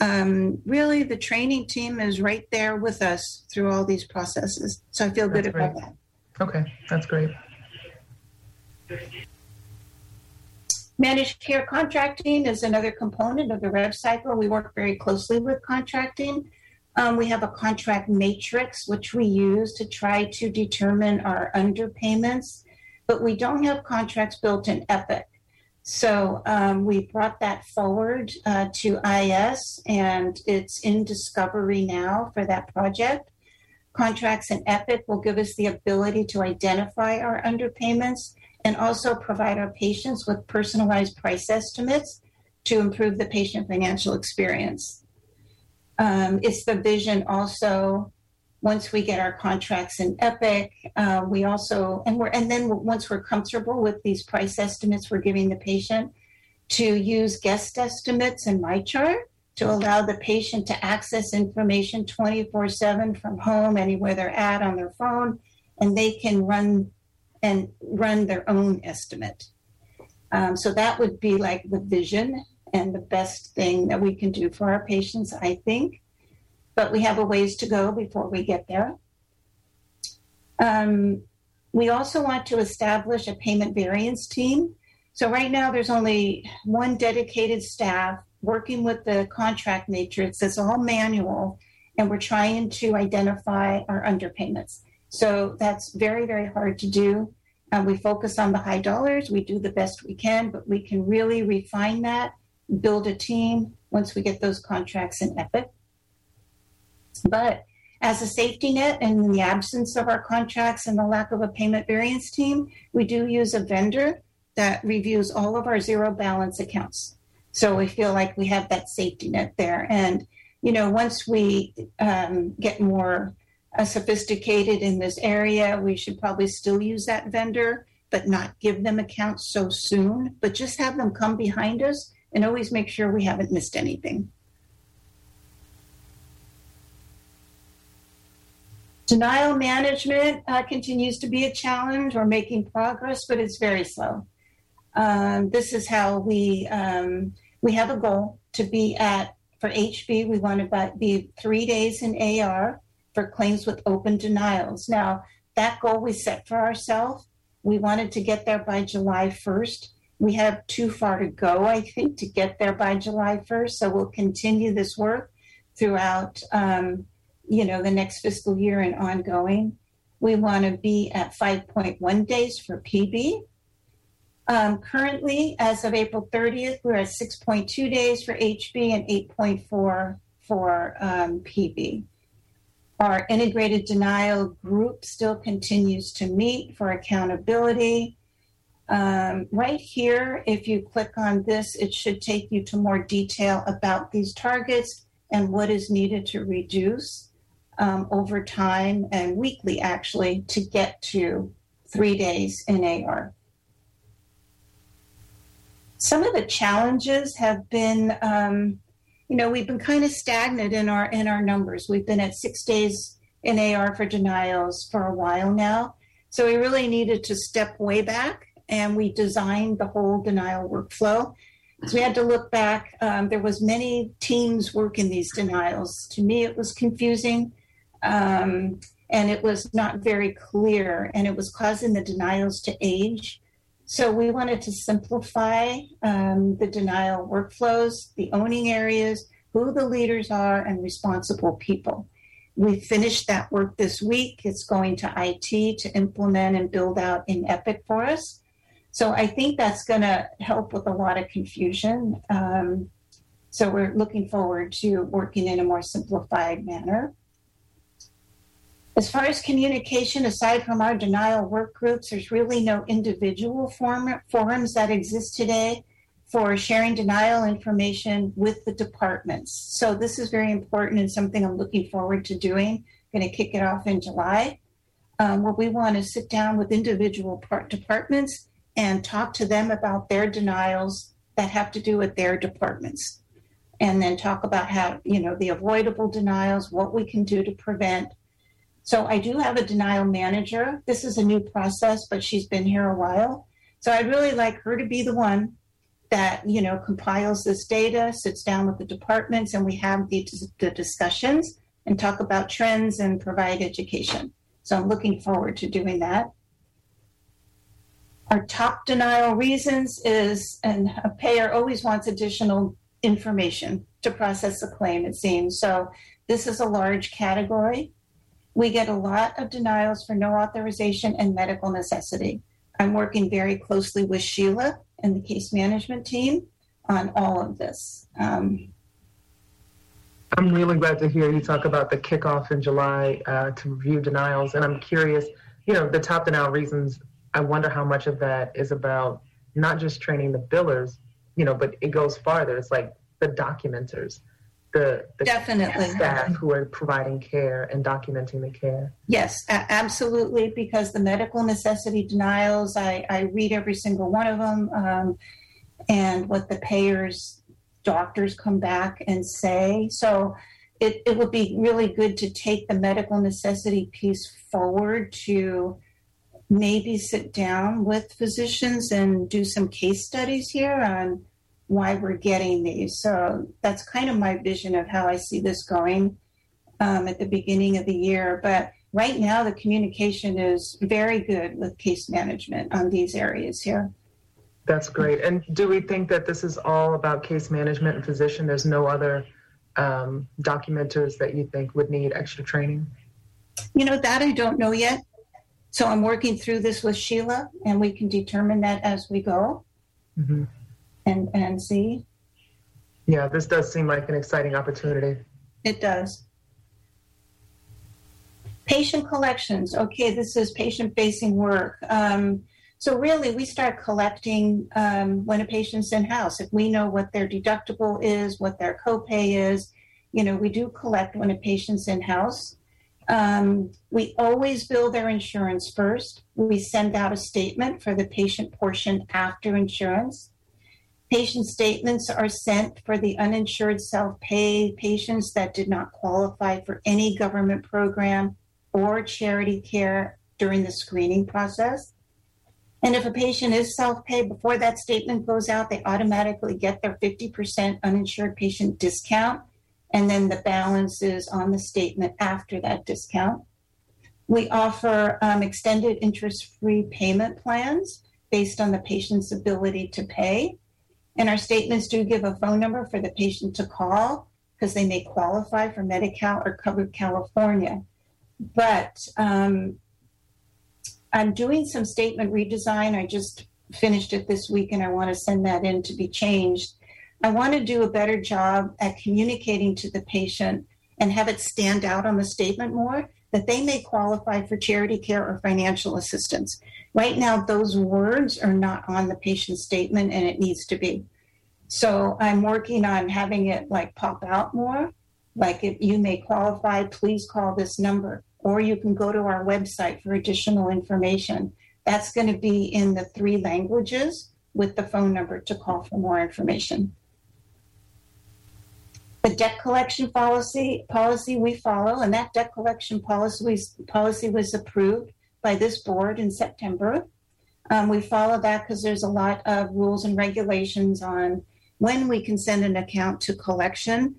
um, really, the training team is right there with us through all these processes. So I feel good That's about that. Okay, that's great. Managed care contracting is another component of the rev cycle. We work very closely with contracting. Um, we have a contract matrix which we use to try to determine our underpayments, but we don't have contracts built in Epic. So um, we brought that forward uh, to IS and it's in discovery now for that project. Contracts in Epic will give us the ability to identify our underpayments and also provide our patients with personalized price estimates to improve the patient financial experience. Um, it's the vision also. Once we get our contracts in Epic, uh, we also and we're and then once we're comfortable with these price estimates we're giving the patient, to use guest estimates in MyChart to allow the patient to access information 24/7 from home, anywhere they're at on their phone, and they can run and run their own estimate. Um, so that would be like the vision and the best thing that we can do for our patients, I think. But we have a ways to go before we get there. Um, we also want to establish a payment variance team. So right now there's only one dedicated staff working with the contract matrix. It's all manual, and we're trying to identify our underpayments. So that's very, very hard to do. Uh, we focus on the high dollars. We do the best we can, but we can really refine that, build a team once we get those contracts in Epic. But as a safety net, and in the absence of our contracts and the lack of a payment variance team, we do use a vendor that reviews all of our zero balance accounts. So we feel like we have that safety net there. And, you know, once we um, get more uh, sophisticated in this area, we should probably still use that vendor, but not give them accounts so soon, but just have them come behind us and always make sure we haven't missed anything. Denial management uh, continues to be a challenge. We're making progress, but it's very slow. Um, this is how we um, we have a goal to be at for HB. We want to be three days in AR for claims with open denials. Now that goal we set for ourselves. We wanted to get there by July 1st. We have too far to go, I think, to get there by July 1st. So we'll continue this work throughout, um, you know, the next fiscal year and ongoing. We want to be at 5.1 days for PB. Um, currently, as of April 30th, we're at 6.2 days for HB and 8.4 for um, PB. Our integrated denial group still continues to meet for accountability. Um, right here, if you click on this, it should take you to more detail about these targets and what is needed to reduce um, over time and weekly, actually, to get to three days in AR. Some of the challenges have been, um, you know, we've been kind of stagnant in our in our numbers. We've been at six days in AR for denials for a while now, so we really needed to step way back and we designed the whole denial workflow. So we had to look back. Um, there was many teams working these denials. To me, it was confusing, um, and it was not very clear, and it was causing the denials to age. So we wanted to simplify um, the denial workflows, the owning areas, who the leaders are, and responsible people. We finished that work this week. It's going to IT to implement and build out in Epic for us. So I think that's going to help with a lot of confusion. Um, so we're looking forward to working in a more simplified manner. As far as communication, aside from our denial work groups, there's really no individual form, forums that exist today for sharing denial information with the departments. So this is very important and something I'm looking forward to doing. Going to kick it off in July, um, where we want to sit down with individual part departments and talk to them about their denials that have to do with their departments, and then talk about how you know the avoidable denials, what we can do to prevent so I do have a denial manager. This is a new process, but she's been here a while. So I'd really like her to be the one that, you know, compiles this data, sits down with the departments, and we have the, the discussions and talk about trends and provide education. So I'm looking forward to doing that. Our top denial reasons is, and a payer always wants additional information to process a claim, it seems. So this is a large category. We get a lot of denials for no authorization and medical necessity. I'm working very closely with Sheila and the case management team on all of this. Um, I'm really glad to hear you talk about the kickoff in July uh, to review denials. And I'm curious, you know, the top denial reasons, I wonder how much of that is about not just training the billers, you know, but it goes farther. It's like the documenters the, the Definitely. staff who are providing care and documenting the care. Yes, absolutely. Because the medical necessity denials, I, I read every single one of them, um, and what the payers, doctors come back and say. So it, it would be really good to take the medical necessity piece forward to maybe sit down with physicians and do some case studies here on why we're getting these. So that's kind of my vision of how I see this going um, at the beginning of the year. But right now, the communication is very good with case management on these areas here. That's great. And do we think that this is all about case management and physician? There's no other um, documenters that you think would need extra training? You know, that I don't know yet. So I'm working through this with Sheila, and we can determine that as we go. Mm-hmm and, and see. Yeah, this does seem like an exciting opportunity. It does. Patient collections. Okay, this is patient facing work. Um, so, really, we start collecting um, when a patient's in house. If we know what their deductible is, what their copay is, you know, we do collect when a patient's in house. Um, we always bill their insurance first. We send out a statement for the patient portion after insurance. Patient statements are sent for the uninsured self pay patients that did not qualify for any government program or charity care during the screening process. And if a patient is self pay, before that statement goes out, they automatically get their 50% uninsured patient discount. And then the balance is on the statement after that discount. We offer um, extended interest free payment plans based on the patient's ability to pay. And our statements do give a phone number for the patient to call because they may qualify for Medi Cal or Covered California. But um, I'm doing some statement redesign. I just finished it this week and I want to send that in to be changed. I want to do a better job at communicating to the patient and have it stand out on the statement more that they may qualify for charity care or financial assistance. Right now, those words are not on the patient statement and it needs to be. So I'm working on having it like pop out more. Like if you may qualify, please call this number, or you can go to our website for additional information. That's going to be in the three languages with the phone number to call for more information. The debt collection policy policy we follow, and that debt collection policy policy was approved by this board in September. Um, we follow that because there's a lot of rules and regulations on when we can send an account to collection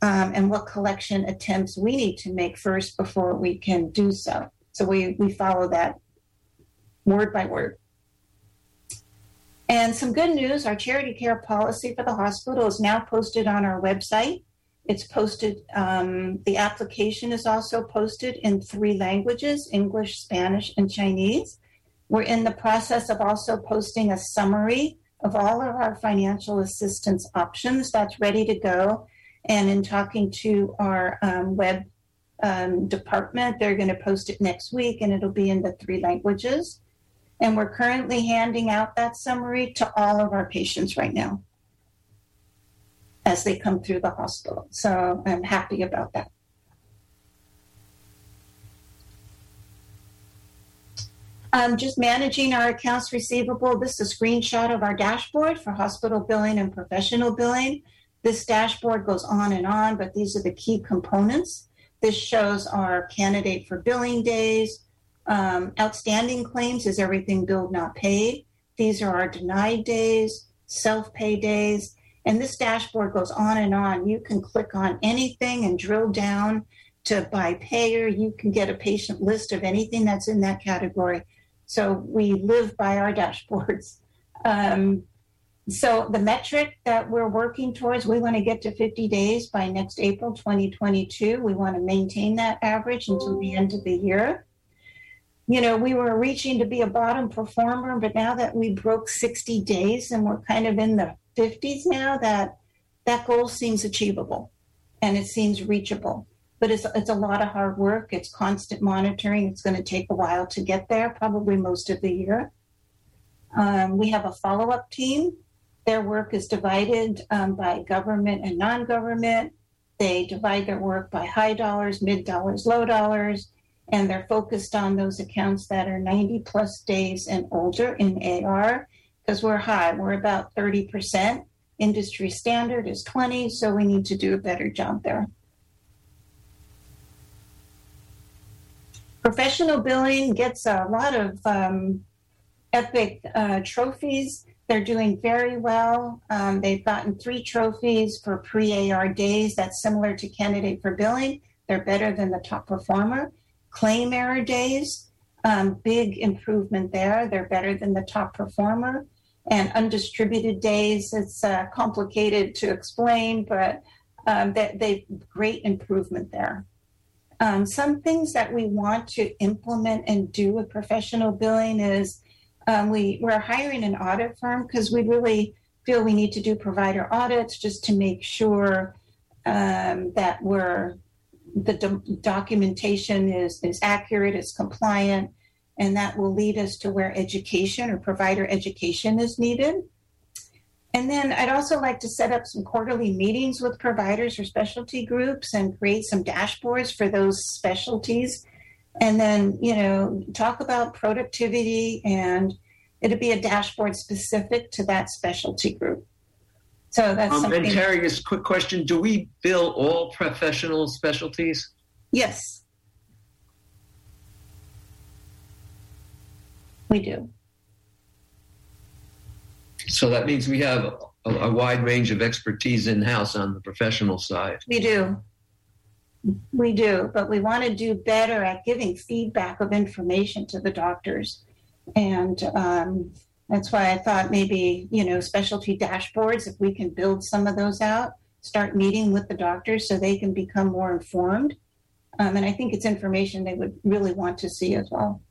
um, and what collection attempts we need to make first before we can do so. So we, we follow that word by word. And some good news our charity care policy for the hospital is now posted on our website. It's posted, um, the application is also posted in three languages English, Spanish, and Chinese. We're in the process of also posting a summary of all of our financial assistance options that's ready to go. And in talking to our um, web um, department. They're going to post it next week and it'll be in the three languages. And we're currently handing out that summary to all of our patients right now as they come through the hospital. So I'm happy about that. Um, just managing our accounts receivable. This is a screenshot of our dashboard for hospital billing and professional billing. This dashboard goes on and on, but these are the key components. This shows our candidate for billing days. Um, outstanding claims is everything billed, not paid. These are our denied days, self pay days. And this dashboard goes on and on. You can click on anything and drill down to by payer. You can get a patient list of anything that's in that category. So we live by our dashboards. Um, so the metric that we're working towards, we want to get to 50 days by next April 2022. We want to maintain that average until the end of the year. You know, we were reaching to be a bottom performer, but now that we broke 60 days and we're kind of in the 50s now, that that goal seems achievable and it seems reachable but it's it's a lot of hard work. It's constant monitoring. It's going to take a while to get there, probably most of the year. Um, we have a follow up team. Their work is divided um, by government and non government. They divide their work by high dollars, mid dollars, low dollars, and they're focused on those accounts that are 90 plus days and older in AR because we're high. We're about 30%. Industry standard is 20, so we need to do a better job there. Professional billing gets a lot of um, epic uh, trophies. They're doing very well. Um, they've gotten three trophies for pre AR days. That's similar to candidate for billing. They're better than the top performer. Claim error days, um, big improvement there. They're better than the top performer. And undistributed days, it's uh, complicated to explain, but um, they, they great improvement there. Um, some things that we want to implement and do with professional billing is um, we, we're hiring an audit firm because we really feel we need to do provider audits just to make sure um, that we're the do- documentation is, is accurate, is compliant, and that will lead us to where education or provider education is needed. And then I'd also like to set up some quarterly meetings with providers or specialty groups and create some dashboards for those specialties. And then, you know, talk about productivity and it'll be a dashboard specific to that specialty group. So that's um, something. And Terry, just a quick question. Do we bill all professional specialties? Yes. We do. So that means we have a, a wide range of expertise in house on the professional side. We do. We do, but we want to do better at giving feedback of information to the doctors. And um, that's why I thought maybe, you know, specialty dashboards, if we can build some of those out, start meeting with the doctors so they can become more informed. Um, and I think it's information they would really want to see as well.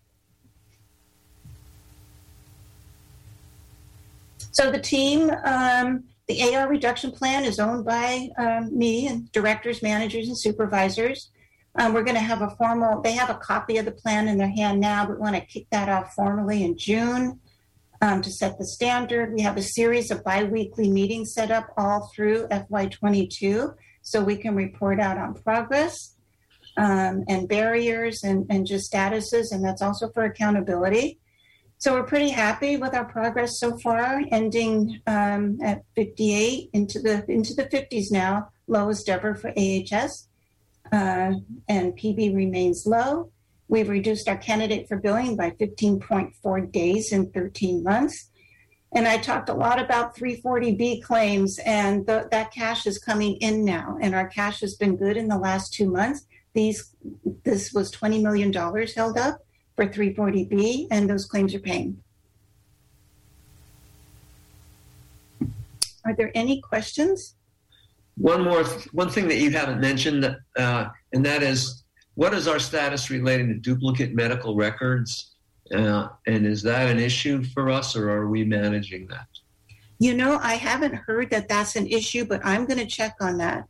So the team, um, the AR reduction plan is owned by um, me and directors, managers, and supervisors. Um, we're going to have a formal, they have a copy of the plan in their hand now, but we want to kick that off formally in June um, to set the standard. We have a series of biweekly meetings set up all through FY22 so we can report out on progress um, and barriers and, and just statuses, and that's also for accountability. So we're pretty happy with our progress so far, ending um, at 58 into the into the 50s now, lowest ever for AHS, uh, and PB remains low. We've reduced our candidate for billing by 15.4 days in 13 months. And I talked a lot about 340B claims, and the, that cash is coming in now. And our cash has been good in the last two months. These, this was $20 million held up for 340B, and those claims are paying. Are there any questions? One more, one thing that you haven't mentioned, uh, and that is, what is our status relating to duplicate medical records? Uh, and is that an issue for us, or are we managing that? You know, I haven't heard that that's an issue, but I'm going to check on that.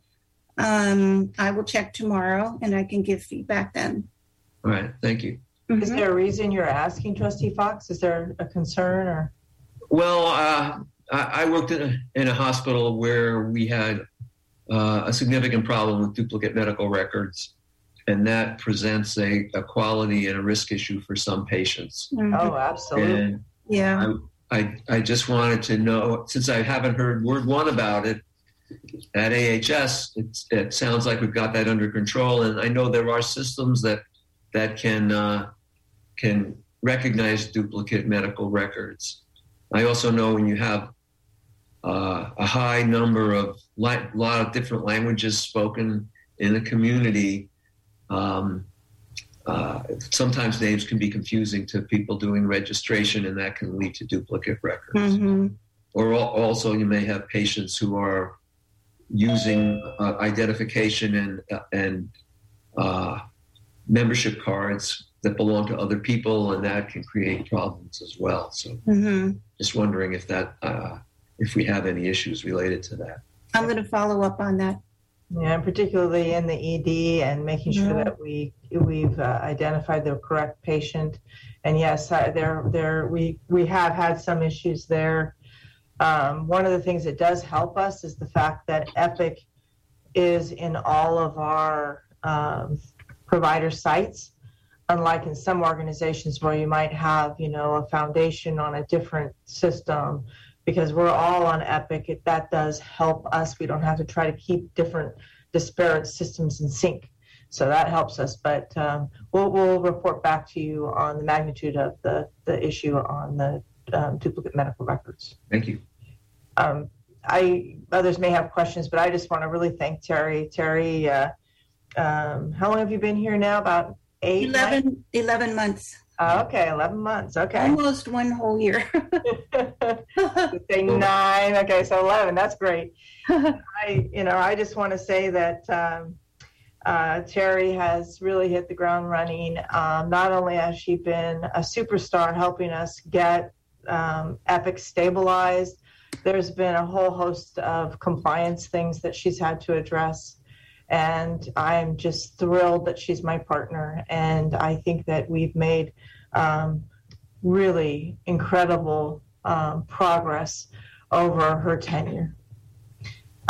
Um, I will check tomorrow and I can give feedback then. All right, thank you. Is Mhm. there a reason you're asking, Trustee Fox? Is there a concern or? Well, uh, I, I worked in a, in a hospital where we had uh, a significant problem with duplicate medical records, and that presents a, a quality and a risk issue for some patients. Mhm. Oh, absolutely. And Yeah. I, I just wanted to know, since I haven't heard word one about it at AHS, it's, it sounds like we've got that under control. And I know there are systems that that can uh, can recognize duplicate medical records. I also know when you have uh, a high number of li- lot of different languages spoken in the community. Um, uh, sometimes names can be confusing to people doing registration, and that can lead to duplicate records. Mhm. Or al- also, you may have patients who are using uh, identification and uh, and uh, membership cards that belong to other people, and that can create problems as well. So, Mhm. just wondering if that uh, if we have any issues related to that. I'm going to follow up on that. Yeah, and particularly in the ED and making sure Mhm. that we, we've uh, identified the correct patient. And yes, I- there, there, we, we have had some issues there. Um, one of the things that does help us is the fact that Epic is in all of our um, provider sites. Unlike in some organizations where you might have, you know, a foundation on a different system, because we're all on Epic, it, that does help us. We don't have to try to keep different disparate systems in sync. So that helps us. But um, we'll, we'll report back to you on the magnitude of the, the issue on the um, duplicate medical records. Thank you. Um, I others may have questions, but I just want to really thank Terry. Terry, uh, um, how long have you been here now? About eight, 11, 11 months, okay, eleven months. Okay. almost one whole year. say nine. Okay, so eleven. That's great. I, you know, I just want to say that um, uh, Terry has really hit the ground running. Um, not only has she been a superstar helping us get um, Epic stabilized, there's been a whole host of compliance things that she's had to address. And I'm just thrilled that she's my partner. And I think that we've made um, really incredible um, progress over her tenure.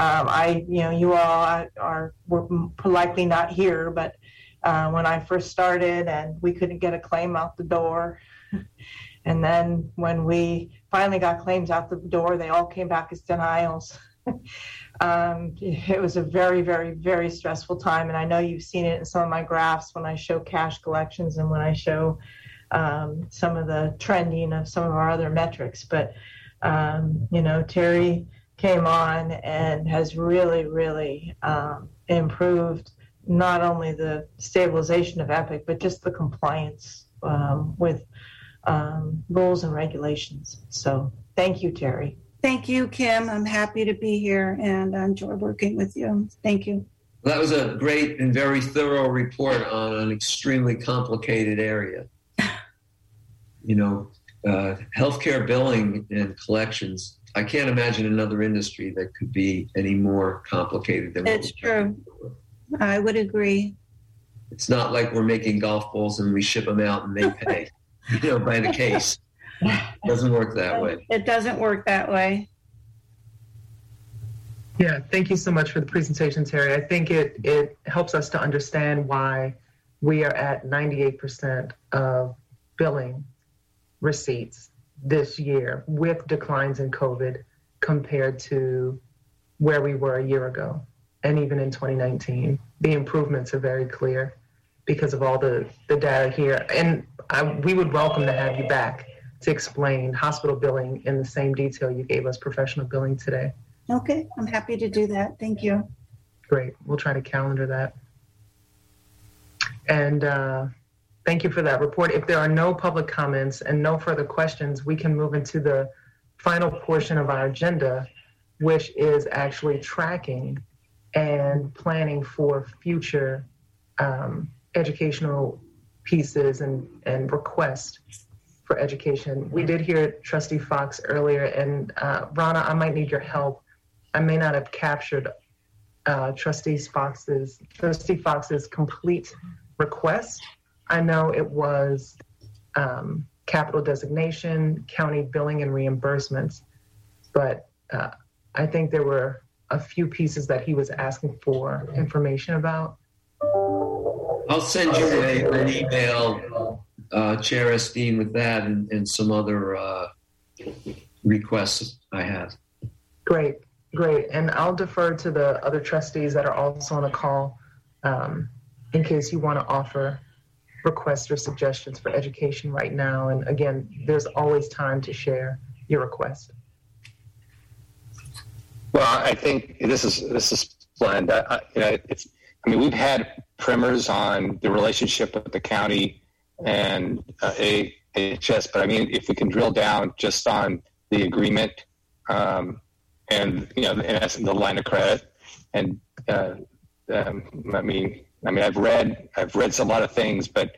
Um, I, you know, you all are, were likely not here, but uh, when I first started and we couldn't get a claim out the door, and then when we finally got claims out the door, they all came back as denials. um, it was a very, very, very stressful time, and I know you've seen it in some of my graphs when I show cash collections and when I show um, some of the trending of some of our other metrics. But um, you know, Terry came on and has really, really um, improved not only the stabilization of Epic, but just the compliance um, with um, rules and regulations. So thank you, Terry. Thank you, Kim. I'm happy to be here and I enjoy working with you. Thank you. That was a great and very thorough report on an extremely complicated area. You know, uh, healthcare billing and collections. I can't imagine another industry that could be any more complicated than what It's true. I would agree. It's not like we're making golf balls and we ship them out and they pay, you know, by the case. It doesn't work that way. It doesn't work that way. Yeah, thank you so much for the presentation, Terry. I think it, it helps us to understand why we are at 98% of billing receipts this year with declines in COVID compared to where we were a year ago and even in 2019. The improvements are very clear because of all the, the data here. And I, we would welcome to have you back to explain hospital billing in the same detail you gave us professional billing today. Okay, I'm happy to do that. Thank you. Great. We'll try to calendar that. And uh, thank you for that report. If there are no public comments and no further questions, we can move into the final portion of our agenda, which is actually tracking and planning for future um, educational pieces and, and requests for education. We did hear Trustee Fox earlier, and uh, Rana, I might need your help. I may not have captured uh, Trustee Fox's Trustee Fox's complete request. I know it was um, capital designation, county billing and reimbursements, but uh, I think there were a few pieces that he was asking for information about. I'll send you a, an email, uh, Chair Esteen, with that and, and some other uh, requests I have. Great, great. And I'll defer to the other trustees that are also on the call um, in case you want to offer requests or suggestions for education right now. And again, there's always time to share your request. Well, I think this is this is splendid. I, you know, it's. I mean, we've had primers on the relationship with the county and uh, AHS, but I mean, if we can drill down just on the agreement um, and you know, in essence, the line of credit, and uh, um, I mean, I mean, I've read I've read a lot of things, but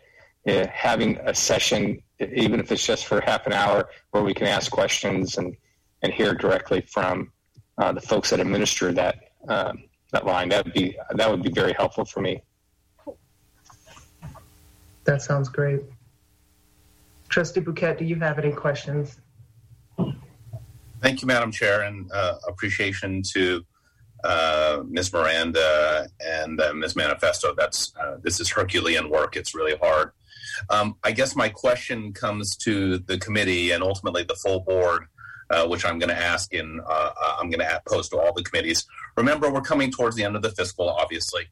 uh, having a session, even if it's just for half an hour, where we can ask questions and and hear directly from uh, the folks that administer that um, that line. That would be that would be very helpful for me. That sounds great. Trustee Bouquet, do you have any questions? Thank you, Madam Chair, and uh, appreciation to uh, Ms. Miranda and uh, Ms. Manifesto. That's uh, this is Herculean work. It's really hard. Um, I guess my question comes to the committee and ultimately the full board uh, which I'm going to ask in, uh, uh I'm going to post to all the committees. Remember, we're coming towards the end of the fiscal, obviously,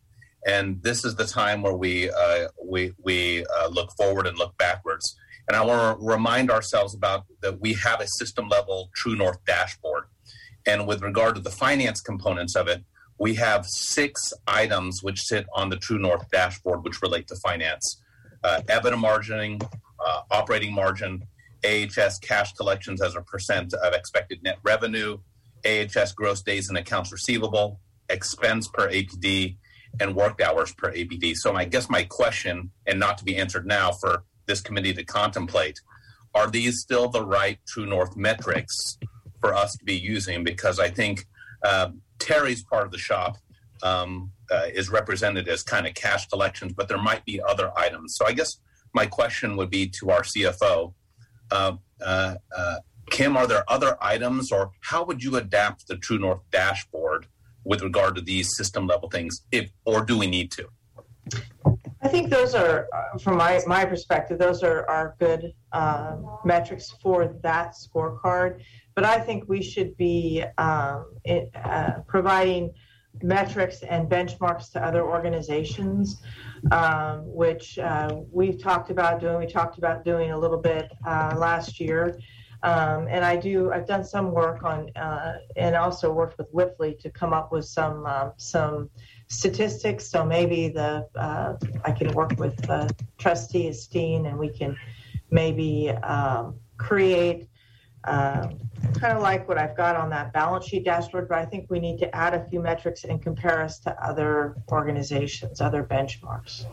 and this is the time where we uh, we we look forward and look backwards. And I want to remind ourselves about that we have a system level True North dashboard, and with regard to the finance components of it, we have six items which sit on the True North dashboard which relate to finance: uh, EBITDA margining, operating margin AHS cash collections as a percent of expected net revenue, AHS gross days in accounts receivable, expense per APD, and worked hours per APD. So I guess my question, and not to be answered now for this committee to contemplate, are these still the right True North metrics for us to be using? Because I think uh, Terry's part of the shop um, uh, is represented as kind of cash collections, but there might be other items. So I guess my question would be to our CFO uh, uh, uh, Kim, are there other items, or how would you adapt the True North dashboard with regard to these system level things, if or do we need to? I think those are, uh, from my, my perspective, those are, are good uh, metrics for that scorecard. But I think we should be um, it, uh, providing metrics and benchmarks to other organizations, um, which uh, we've talked about doing. We talked about doing a little bit uh, last year. Um, and I do. I've done some work on, uh, and also worked with Wipfli to come up with some um, some statistics. So maybe the uh, I can work with Trustee Esteen, and we can maybe um, create um, kind of like what I've got on that balance sheet dashboard, but I think we need to add a few metrics and compare us to other organizations, other benchmarks.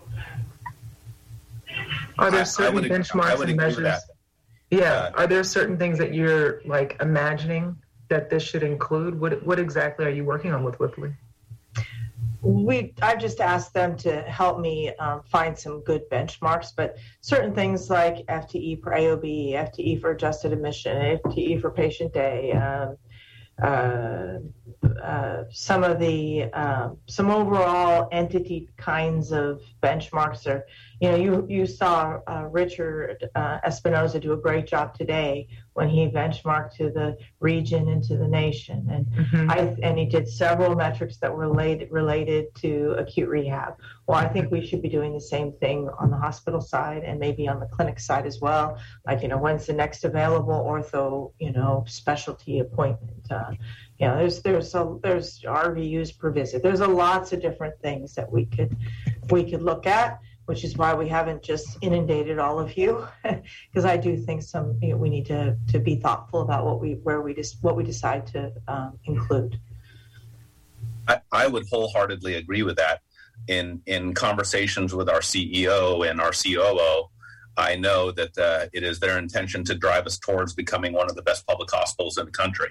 Are there certain benchmarks and measures? Yeah. Are there certain things that you're like imagining that this should include? What what exactly are you working on with Wipfli? We I've just asked them to help me um, find some good benchmarks, but certain things like FTE per AOB, FTE for adjusted admission, FTE for patient day, um, uh, uh, some of the um, some overall entity kinds of benchmarks are you know you you saw uh, Richard uh, Espinoza do a great job today when he benchmarked to the region and to the nation. And mm-hmm. I and he did several metrics that were related related to acute rehab. Well I think we should be doing the same thing on the hospital side and maybe on the clinic side as well. Like you know when's the next available ortho you know specialty appointment? Uh, you know, there's there's a there's RVUs per visit. There's a lots of different things that we could we could look at, which is why we haven't just inundated all of you, because I do think some you know, we need to to be thoughtful about what we where we just what we decide to um, include. I, I would wholeheartedly agree with that. In in conversations with our CEO and our COO, I know that uh, it is their intention to drive us towards becoming one of the best public hospitals in the country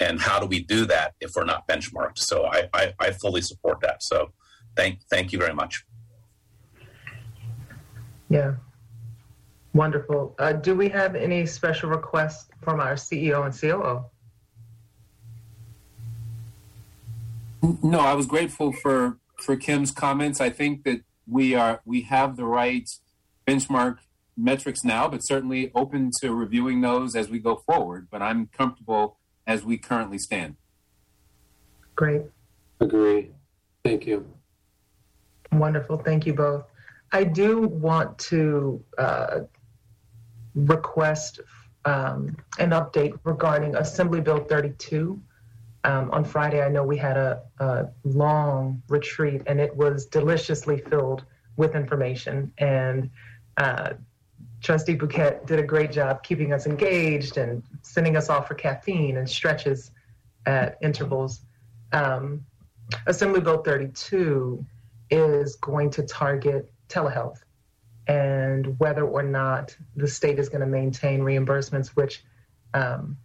and how do we do that if we're not benchmarked? So I, I, I fully support that. So thank thank you very much. Yeah. Wonderful. Uh, do we have any special requests from our CEO and COO? No, I was grateful for for Kim's comments. I think that we are we have the right benchmark metrics now, but certainly open to reviewing those as we go forward. But I'm comfortable as we currently stand. Great. Agree. Thank you. Wonderful. Thank you both. I do want to uh, request um, an update regarding Assembly Bill 32. Um, on Friday, I know we had a, a, long retreat and it was deliciously filled with information. And uh, Trustee Bouquet did a great job keeping us engaged and sending us off for caffeine and stretches at intervals. Um, Assembly Bill 32 is going to target telehealth and whether or not the state is going to maintain reimbursements, which um,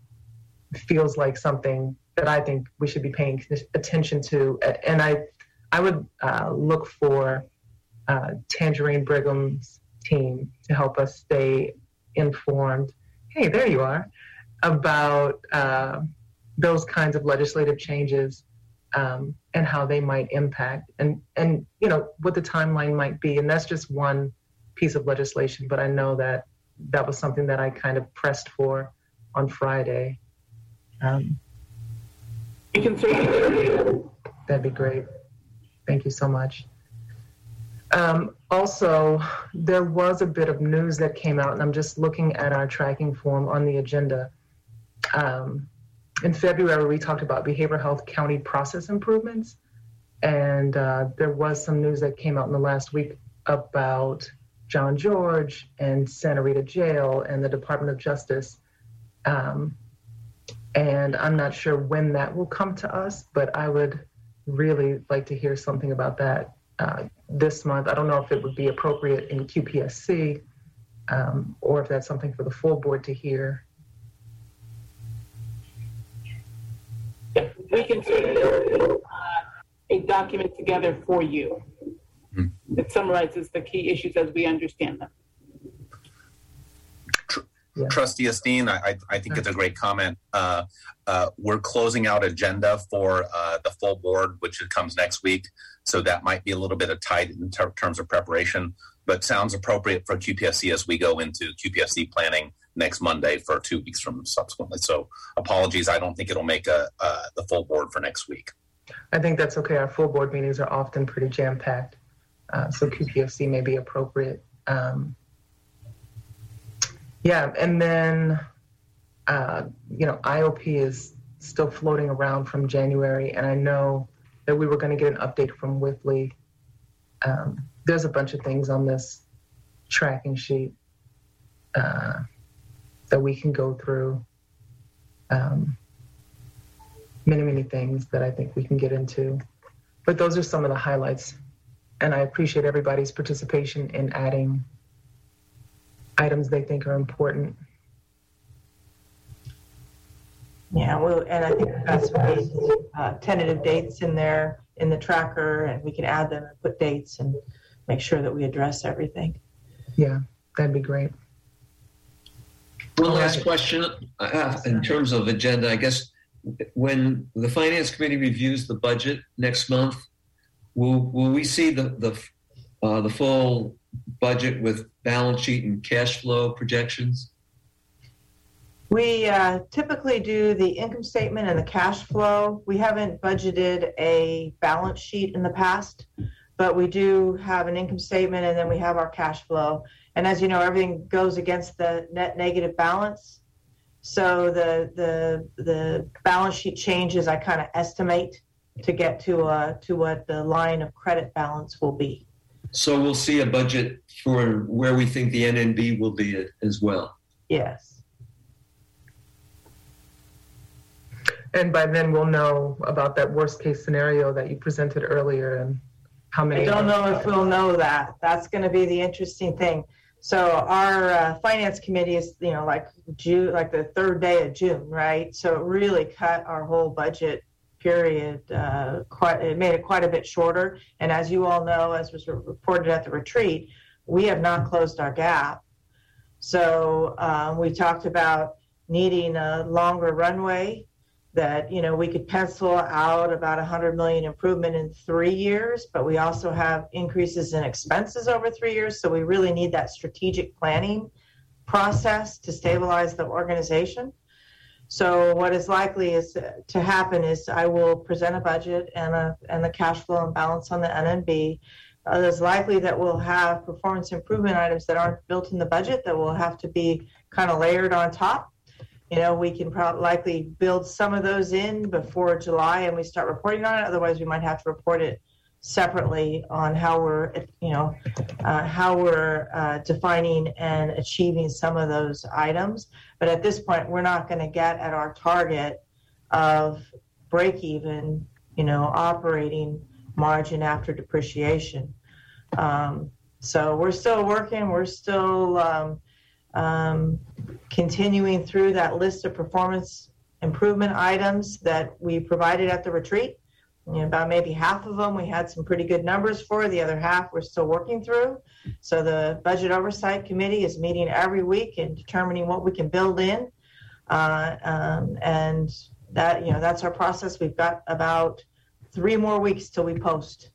feels like something that I think we should be paying attention to. And I, I would uh, look for uh, Tangerine Brigham's team to help us stay informed. Hey, there you are about uh, those kinds of legislative changes um, and how they might impact and and you know what the timeline might be. And that's just one piece of legislation, but I know that that was something that I kind of pressed for on Friday. Um, you can say That'd be great. Thank you so much. Um, also, there was a bit of news that came out, and I'm just looking at our tracking form on the agenda. Um, in February, we talked about behavioral health county process improvements, and uh, there was some news that came out in the last week about John George and Santa Rita Jail and the Department of Justice. Um, and I'm not sure when that will come to us, but I would really like to hear something about that uh, this month. I don't know if it would be appropriate in QPSC um, or if that's something for the full board to hear. We can put uh, a document together for you mm-hmm. that summarizes the key issues as we understand them. Yeah. Trustee Esteen, I, I think it's a great comment. Uh, uh, we're closing out agenda for uh, the full board, which comes next week. So that might be a little bit of tight in ter- terms of preparation, but sounds appropriate for QPSC as we go into QPSC planning next Monday for two weeks from subsequently. So apologies, I don't think it'll make a, the full board for next week. I think that's okay. Our full board meetings are often pretty jam packed, uh, so QPSC may be appropriate. Um, yeah, and then uh, you know IOP is still floating around from January, and I know that we were going to get an update from Wipfli. Um, there's a bunch of things on this tracking sheet uh, that we can go through. Um, many, many things that I think we can get into. But those are some of the highlights. And I appreciate everybody's participation in adding items they think are important. Yeah, well, and I think that's uh, tentative dates in there in the tracker, and we can add them and put dates and make sure that we address everything. Yeah, that'd be great. One last question uh, in terms of agenda. I guess when the finance committee reviews the budget next month, will will we see the the uh, the full budget with balance sheet and cash flow projections? We uh, typically do the income statement and the cash flow. We haven't budgeted a balance sheet in the past, but we do have an income statement and then we have our cash flow. And as you know, everything goes against the net negative balance. So the the the balance sheet changes I kind of estimate to get to uh, to what the line of credit balance will be. So we'll see a budget for where we think the NNB will be as well. Yes. And by then we'll know about that worst case scenario that you presented earlier and many. I don't know if we'll know that. That's going to be the interesting thing. So our uh, finance committee is, you know, like June, like the third day of June, right? So it really cut our whole budget period uh, quite. It made it quite a bit shorter. And as you all know, as was reported at the retreat, we have not closed our gap. So um, we talked about needing a longer runway that you know we could pencil out about 100 million improvement in three years but we also have increases in expenses over three years. So we really need that strategic planning process to stabilize the organization. So what is likely is to happen is i will present a budget and a and the cash flow and balance on the nnb uh, it's likely that we'll have performance improvement items that aren't built in the budget that will have to be kind of layered on top you know, we can probably likely build some of those in before July and we start reporting on it. Otherwise, we might have to report it separately on how we're, you know, uh, how we're uh, defining and achieving some of those items. But at this point, we're not going to get at our target of break even, you know, operating margin after depreciation. Um, so we're still working. We're still um, um, continuing through that list of performance improvement items that we provided at the retreat. You know, about maybe half of them we had some pretty good numbers for. The other half we're still working through. So the Budget Oversight Committee is meeting every week and determining what we can build in. Uh, um, and that you know that's our process. We've got about three more weeks till we post.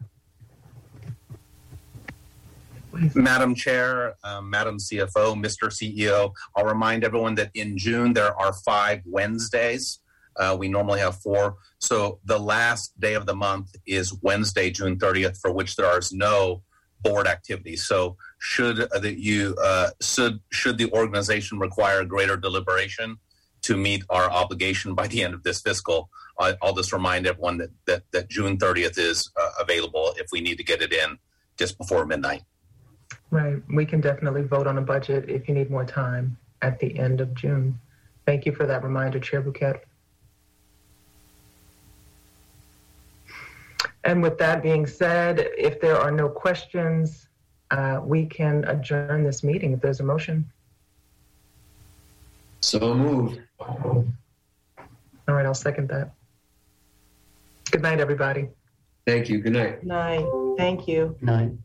Madam Chair, um, Madam CFO, Mr. CEO, I'll remind everyone that in June there are five Wednesdays. Uh, we normally have four. So the last day of the month is Wednesday, June 30th, for which there is no board activity. So should the, you uh, should should the organization require greater deliberation to meet our obligation by the end of this fiscal, I, I'll just remind everyone that that, that June 30th is uh, available if we need to get it in just before midnight. Right. We can definitely vote on a budget if you need more time at the end of June. Thank you for that reminder, Chair Bouquet. And with that being said, if there are no questions, uh, we can adjourn this meeting if there's a motion. So moved. All right, I'll second that. Good night, everybody. Thank you. Good night. Night. Thank you. Nine.